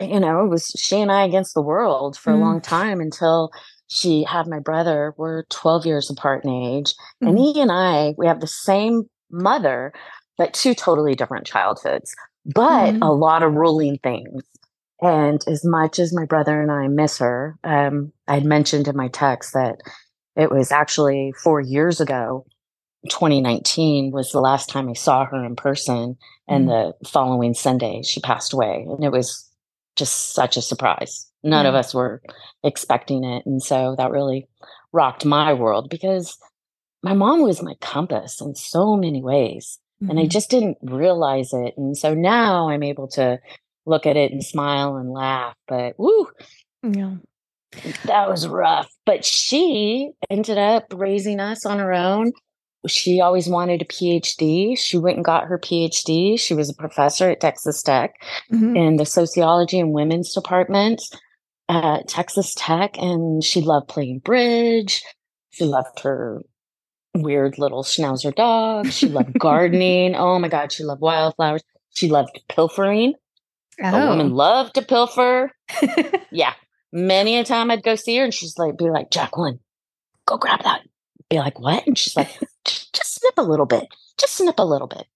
you know it was she and i against the world for Mm. a long time until she had my brother we're 12 years apart in age and Mhm. he and i we have the same mother but two totally different childhoods but Mhm. a lot of ruling things and as much as my brother and i miss her um, i had mentioned in my text that it was actually four years ago 2019 was the last time i saw her in person and the following sunday she passed away and it was just such a surprise none of us were expecting it and so that really rocked my world because my mom was my compass in so many ways and I Mhm. just didn't realize it. And so now I'm able to look at it and smile and laugh. But woo, Yeah. that was rough. But she ended up raising us on her own. She always wanted a PhD. She went and got her PhD. She was a professor at Texas Tech Mhm. in the sociology and women's department at Texas Tech. And she loved playing bridge. She loved her weird little schnauzer dog. She loved gardening. Oh my God, she loved wildflowers. She loved pilfering. The woman Oh. loved to pilfer. Yeah. Many a time I'd go see her and she's like, be like, Jacquelyn, go grab that. Be like, what? And she's like, just, snip a little bit. Just snip a little bit.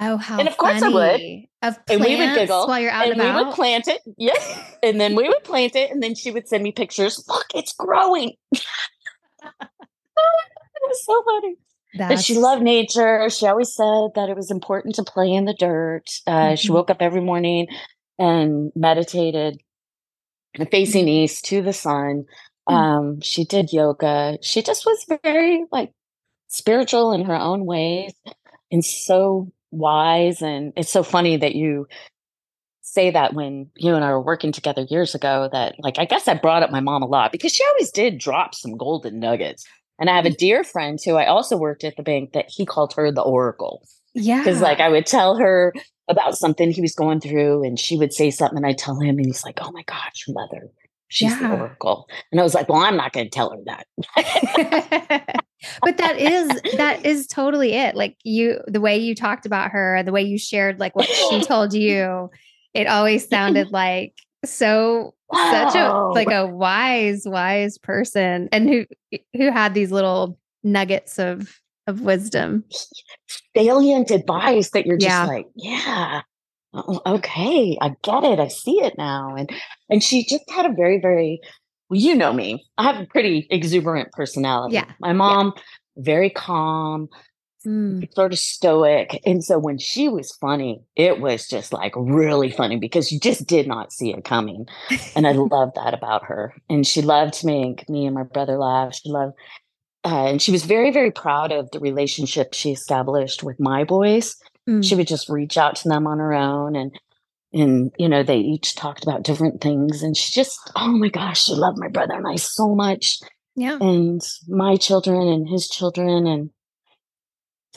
Oh, how And of course I would. Of And we would giggle, while you're out and we would plant it. Yes. and then we would plant it. And then she would send me pictures. Look, it's growing. it was so funny. But she loved nature. She always said that it was important to play in the dirt. Uh, She Mhm. woke up every morning and meditated facing east to the sun. Mm. Um, she did yoga. She just was very like spiritual in her own ways and so wise. And it's so funny that you say that when you and I were working together years ago that like I guess I brought up my mom a lot because she always did drop some golden nuggets. And I have a dear friend who I also worked at the bank that he called her the Oracle yeah. because like I would tell her about something he was going through, and she would say something, and I'd tell him, and he's like, "Oh my gosh, mother, she's Yeah. the oracle," and I was like, "Well, I'm not going to tell her that." but that is that is totally it. Like you, the way you talked about her, the way you shared like what she told you, it always sounded like so such a like a wise wise person and who who had these little nuggets of of wisdom. salient advice that you're just Yeah. like, "Yeah, oh, okay, I get it, I see it now," and and she just had a very very, well, you know me, I have a pretty exuberant personality. Yeah. my mom very calm, Mm. sort of stoic. And so when she was funny, it was just like really funny because you just did not see it coming. And I love that about her. And she loved to make me and my brother laugh. She loved, uh, and she was very, very proud of the relationship she established with my boys. Mm. She would just reach out to them on her own and and you know they each talked about different things and she just oh my gosh she loved my brother and i so much yeah. and my children and his children and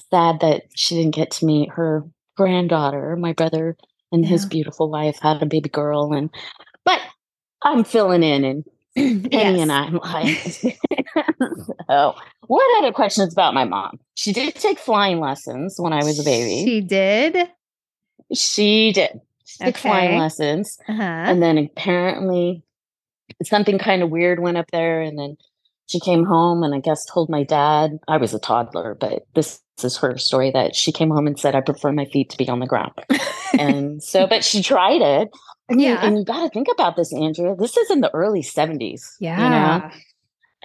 sad that she didn't get to meet her granddaughter my brother and his beautiful wife had a baby girl and but i'm filling in and penny and i'm like so what other questions about my mom? She did take flying lessons when i was a baby. She did. she did. She took flying lessons Uh-huh. and then apparently something kind of weird went up there and then she came home and i guess told my dad. I was a toddler but this is her story that she came home and said i prefer my feet to be on the ground. And so but she tried it you, Yeah. and you got to think about this andrea this is in the early 70s yeah. you know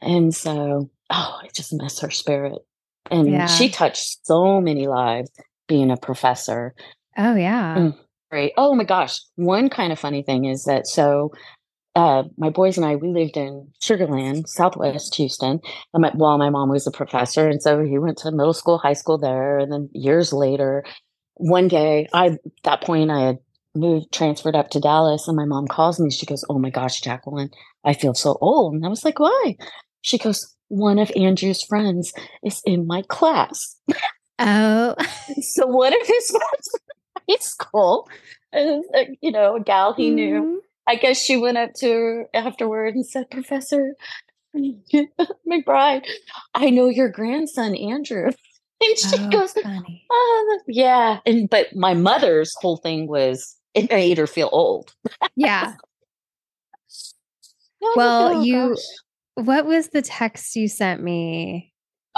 and so oh it just miss her spirit and Yeah. she touched so many lives being a professor Oh yeah. Mm. Great. Oh my gosh. One kind of funny thing is that so uh, my boys and I, we lived in Sugar Land, Southwest Houston, and my, while my mom was a professor. And so he went to middle school, high school there. And then years later, one day, I, at that point, I had moved, transferred up to Dallas, and my mom calls me. She goes, Oh my gosh, Jacquelyn, I feel so old. And I was like, Why? She goes, One of Andrew's friends is in my class. Oh. So one of his friends from high school, is, uh, you know, a gal he knew. Mhm. I guess she went up to her afterward and said, Professor McBride, I know your grandson, Andrew. And she Oh, goes, funny. oh, yeah. And but my mother's whole thing was it made her feel old. Yeah. I Well, "Oh, you- gosh." What was the text you sent me?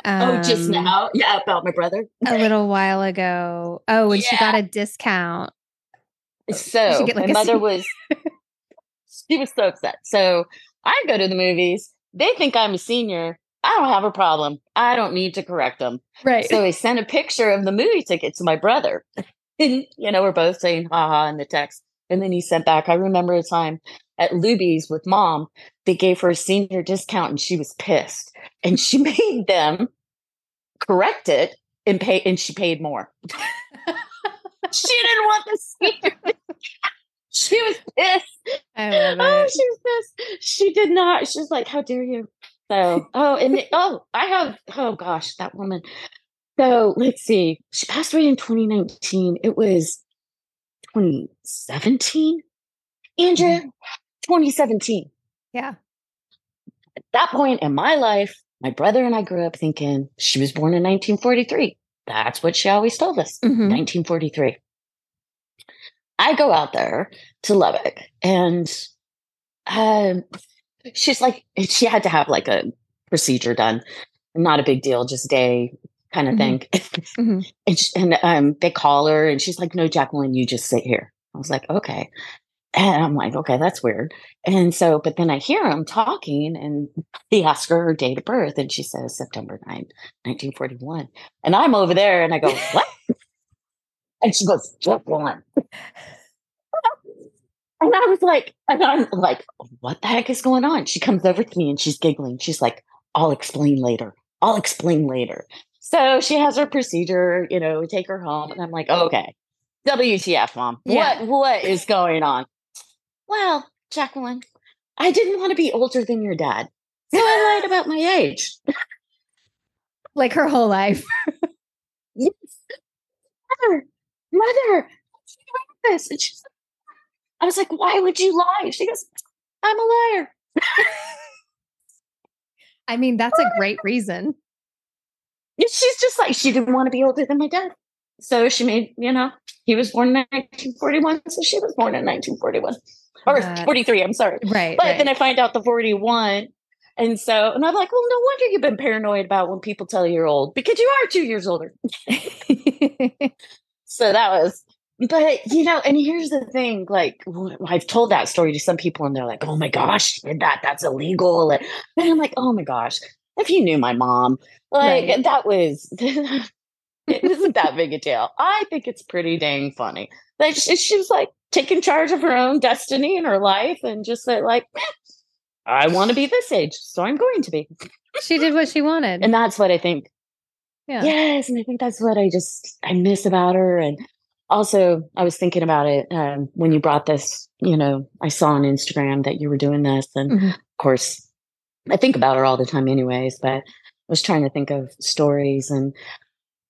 oh, just um, now, yeah, about my brother. a little while ago. Oh, when she got a discount. So like, my mother was she was so upset. So I go to the movies. They think I'm a senior. I don't have a problem. I don't need to correct them. Right. So I sent a picture of the movie ticket to my brother. And, you know, we're both saying haha in the text. And then he sent back, I remember a time at Luby's with mom, they gave her a senior discount and she was pissed. And she made them correct it and pay and she paid more. she didn't want the senior. she was pissed. I love Oh, it. she was pissed. She did not. She's like, "How dare you?" So, oh, and the- oh, I have. Oh gosh, that woman. So let's see. She passed away in 2019. It was 2017. Andrea, 2017. Yeah. At that point in my life, my brother and I grew up thinking she was born in 1943. That's what she always told us. Mhm. 1943. I go out there to Lubbock and um, she's like, she had to have like a procedure done. Not a big deal, just day kind of Mhm. thing. Mhm. and she, and um, they call her and she's like, no, Jacquelyn, you just sit here. I was like, okay. And I'm like, okay, that's weird. And so, but then I hear him talking and he asks her her date of birth and she says September 9th, 1941. And I'm over there and I go, what? and she goes, Jacquelyn. And I was like, and I'm like, what the heck is going on? She comes over to me and she's giggling. She's like, I'll explain later. I'll explain later. So she has her procedure, you know, we take her home. And I'm like, oh, okay, WTF, mom. Yeah. What what is going on? Well, Jacquelyn, I didn't want to be older than your dad. So I lied about my age. Like her whole life. Yes. Mother, mother, what's wrong with this? And she's like, I was like, why would you lie? She goes, I'm a liar. I mean, that's a great reason. Yeah, She's just like, she didn't want to be older than my dad. So she made, you know, he was born in 1941. So she was born in 1941 or Uh, 43. I'm sorry. Right. But right. then I find out the 41. And so, and I'm like, well, no wonder you've been paranoid about when people tell you you're old because you are two years older. So that was, but you know, and here's the thing like, I've told that story to some people and they're like, oh my gosh, did that, that's illegal. And I'm like, oh my gosh, if you knew my mom, like, Right. that was, it isn't that big a deal. I think it's pretty dang funny that she, she was like taking charge of her own destiny in her life and just said, like, "Eh, I want to be this age, so I'm going to be. she did what she wanted. And that's what I think yeah. Yes, and I think that's what I just I miss about her. And also, I was thinking about it um, when you brought this. You know, I saw on Instagram that you were doing this, and Mhm. of course, I think about her all the time, anyways. But I was trying to think of stories, and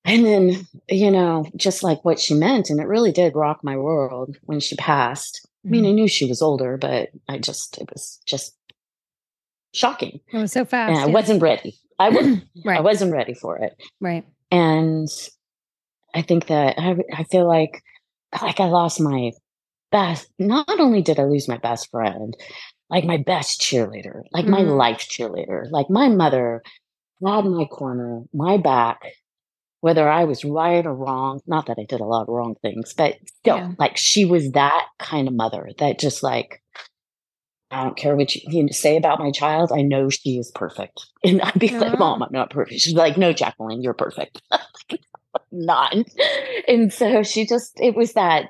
and then you know, just like what she meant, and it really did rock my world when she passed. I mean, I mm-hmm. knew she was older, but I just it was just shocking, It was so fast. and I yeah. wasn't ready. I was I right. wasn't ready for it right. and I think that I, I feel like like I lost my best. Not only did I lose my best friend, like my best cheerleader, like my Mhm. life cheerleader, like my mother had my corner, my back, whether I was right or wrong. Not that I did a lot of wrong things, but still, Yeah. like she was that kind of mother that just like. I don't care what you, you say about my child. I know she is perfect. And I'd be like, Mom, I'm not perfect. She's like, No, Jacquelyn, you're perfect. not. And so she just, it was that,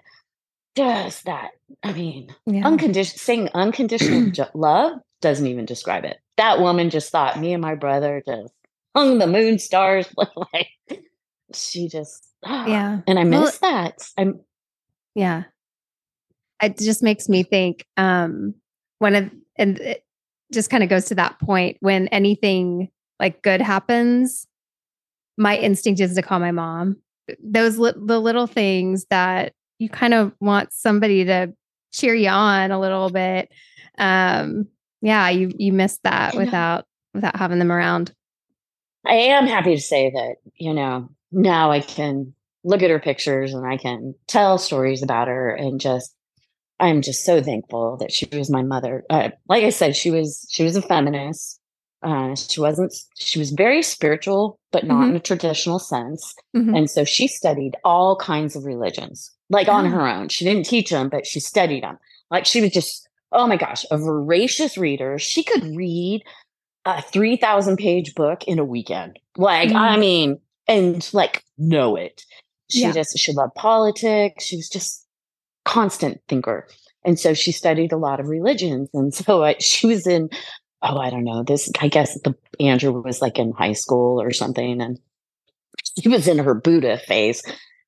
just that. I mean, Yeah. unconditional, saying unconditional ju- love doesn't even describe it. That woman just thought me and my brother just hung the moon stars. like, she just, yeah. And I Well- miss that. I'm, Yeah. It just makes me think um one of and it just kind of goes to that point when anything like good happens my instinct is to call my mom. Those li- the little things that you kind of want somebody to cheer you on a little bit. Um yeah, you you miss that without without having them around. I am happy to say that, you know, now I can look at her pictures and I can tell stories about her and just I'm just so thankful that she was my mother. Uh, like I said, she was she was a feminist. Uh, she wasn't. She was very spiritual, but not in a traditional sense. Mhm. And so she studied all kinds of religions, like on her own. She didn't teach them, but she studied them. Like she was just, oh my gosh, a voracious reader. She could read a 3,000 page book in a weekend. Like, Mm. I mean, and like know it. She Yeah. just, she loved politics. She was just constant thinker. And so she studied a lot of religions. And so uh, she was in, oh, I don't know, this, I guess the Andrew was like in high school or something. And she was in her Buddha phase.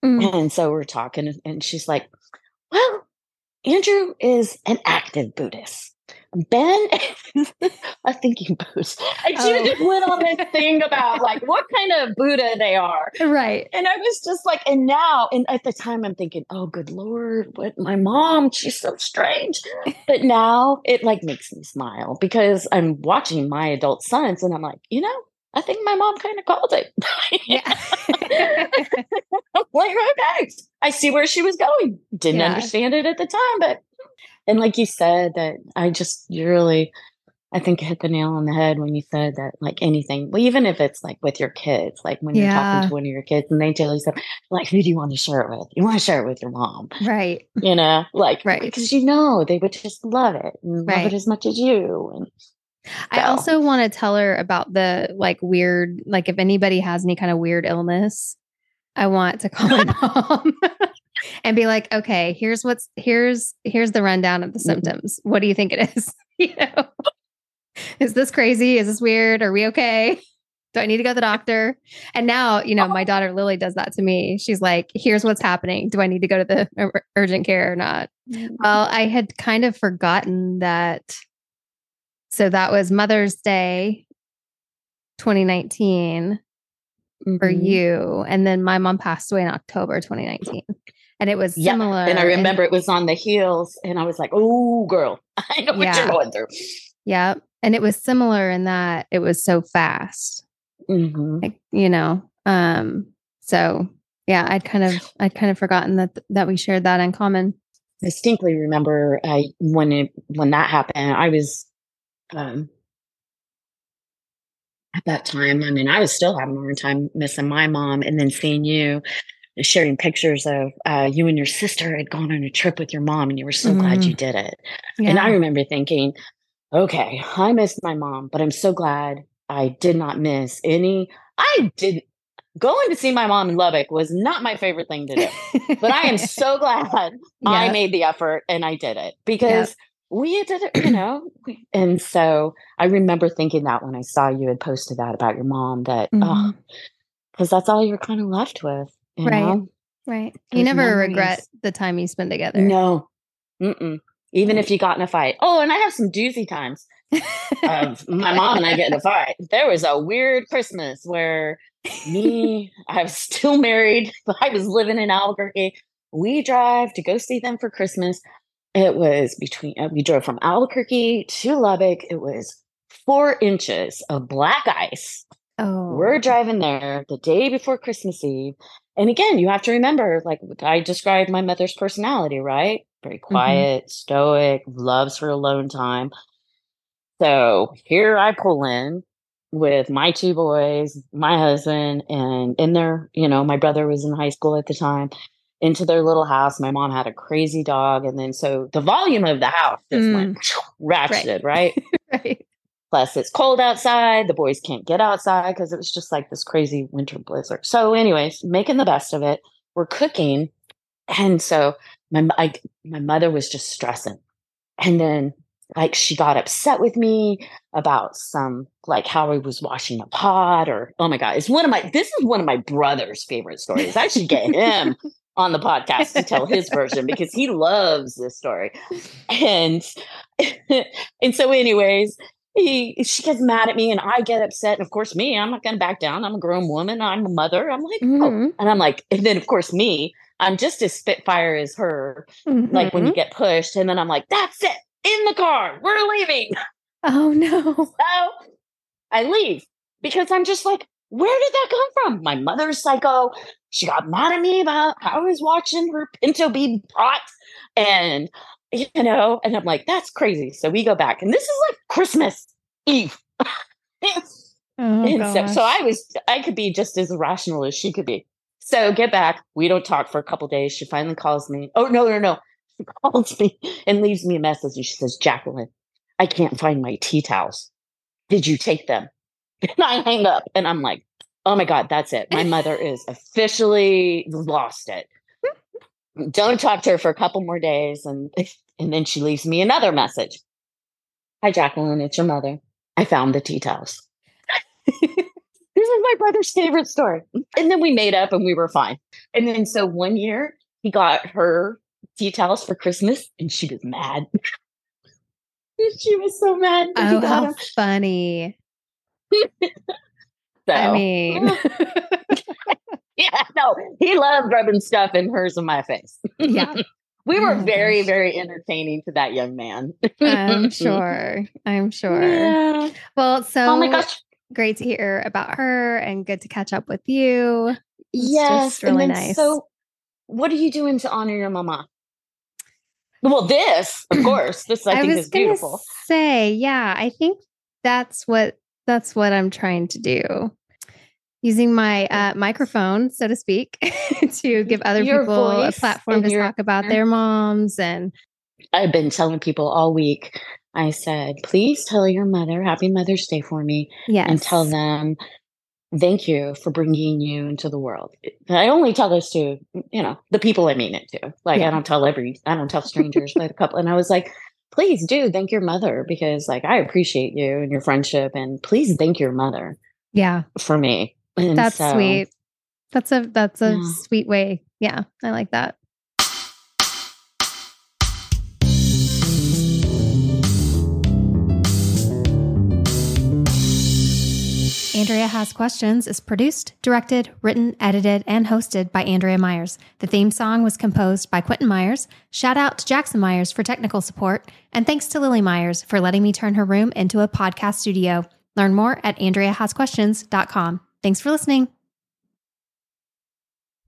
Mm. And so we're talking, and she's like, Well, Andrew is an active Buddhist. Ben is a thinking Buddhist. And she Oh. just went on this thing about like what kind of Buddha they are. Right. And I was just like, and now, and at the time I'm thinking, oh, good Lord, what my mom, she's so strange. But now it like makes me smile because I'm watching my adult sons and I'm like, you know, I think my mom kind of called it. Yeah. I'm like, okay, I see where she was going. Didn't Yeah. understand it at the time, but and like you said, that I just you really, I think hit the nail on the head when you said that like anything, well, even if it's like with your kids, like when you're talking to one of your kids and they tell you something, like who do you want to share it with? You want to share it with your mom, right. you know, like Right. because you know they would just love it and love it as much as you. And I also want to tell her about the like weird, like if anybody has any kind of weird illness, I want to call my mom and be like, okay, here's what's here's here's the rundown of the Mhm. symptoms. What do you think it is? you know, is this crazy? Is this weird? Are we okay? Do I need to go to the doctor? And now, you know, my daughter Lily does that to me. She's like, here's what's happening. Do I need to go to the ur- urgent care or not? Well, I had kind of forgotten that. So that was Mother's Day 2019 for Mhm. you. And then my mom passed away in October 2019. And it was Yeah, similar. And I remember it was on the heels, and I was like, "Oh, girl, I know what Yeah. you're going through." yeah. And it was similar in that it was so fast. Mhm. Like, you know. Um, so yeah, I'd kind of I'd kind of forgotten that that we shared that in common. distinctly remember I when it when that happened, I was um at that time, I mean, I was still having a hard time missing my mom and then seeing you sharing pictures of uh, you and your sister had gone on a trip with your mom and you were so glad you did it. And I remember thinking, okay, I missed my mom, but I'm so glad I did not miss any. I did going to see my mom in Lubbock was not my favorite thing to do but I am so glad I made the effort and I did it because we did it, you know. And so I remember thinking that when I saw you had posted that about your mom, that oh, Mhm. because that's all you're kind of left with, Right. know. right. You never regret the time you spend together. No, Mm-mm. even if you got in a fight. Oh, and I have some doozy times of my mom and I get in a fight. There was a weird Christmas where me, I was still married, but I was living in Albuquerque. We drive to go see them for Christmas. It was between, uh, we drove from Albuquerque to Lubbock. It was four inches of black ice. oh. We're driving there the day before Christmas Eve. And again, you have to remember, like I described my mother's personality, right? Very quiet, stoic, loves her alone time. So here I pull in with my two boys, my husband, and in there, you know, my brother was in high school at the time, into their little house. My mom had a crazy dog. And then so the volume of the house just went mm. ratcheted, right? right. Plus, it's cold outside. The boys can't get outside because it was just like this crazy winter blizzard. So, anyways, making the best of it. We're cooking, and so my I, my mother was just stressing, and then like she got upset with me about some like how I was washing a pot, or oh my god, it's one of my this is one of my brother's favorite stories. I should get him on the podcast to tell his version because he loves this story, and and so, anyways he she gets mad at me and I get upset. And of course, me, I'm not gonna back down. I'm a grown woman, I'm a mother. I'm like, oh. Mhm. And I'm like, and then of course me, I'm just as spitfire as her, like when you get pushed. And then I'm like, that's it, in the car, we're leaving. oh no. So I leave because I'm just like, where did that come from? My mother's psycho. She got mad at me about how I was watching her pinto be brought. And, you know, and I'm like, that's crazy. So we go back. And this is like Christmas Eve. Oh, and so, so. I was, I could be just as irrational as she could be. So get back. We don't talk for a couple days. She finally calls me. Oh, no, no, no. She calls me and leaves me a message. And she says, Jacquelyn, I can't find my tea towels. Did you take them? And I hang up and I'm like, oh my God, that's it. My mother is officially lost it. Don't talk to her for a couple more days. And, and then she leaves me another message. Hi, Jacquelyn, it's your mother. I found the tea towels. this is my brother's favorite story. And then we made up and we were fine. And then so one year he got her tea towels for Christmas, and she was mad. she was so mad. Oh, how funny. So, I mean, yeah, no, he loved rubbing stuff in hers and my face. yeah, we were Oh, very, gosh. very entertaining to that young man. I'm sure. I'm sure. Yeah. Well, so Oh my gosh. great to hear about her and good to catch up with you. It's Yes, really and then nice. So, what are you doing to honor your mama? Well, this, of course, this I, think was is beautiful. Say, yeah, I think that's what that's what I'm trying to do. Using my uh, microphone, so to speak, to give other Your people a platform to your- talk about their moms and I've been telling people all week. I said, please tell your mother Happy Mother's Day for me, yes, and tell them thank you for bringing you into the world. I only tell this to you know the people I mean it to. Like Yeah. I don't tell every, I don't tell strangers, but a couple. And I was like, please do thank your mother because like I appreciate you and your friendship, and please thank your mother yeah, for me. And that's so- sweet. That's a that's a Yeah. sweet way. Yeah, I like that. Andrea Has Questions is produced, directed, written, edited, and hosted by Andrea Myers. The theme song was composed by Quentin Myers. Shout out to Jackson Myers for technical support. And thanks to Lily Myers for letting me turn her room into a podcast studio. Learn more at AndreaHasQuestions.com. Thanks for listening.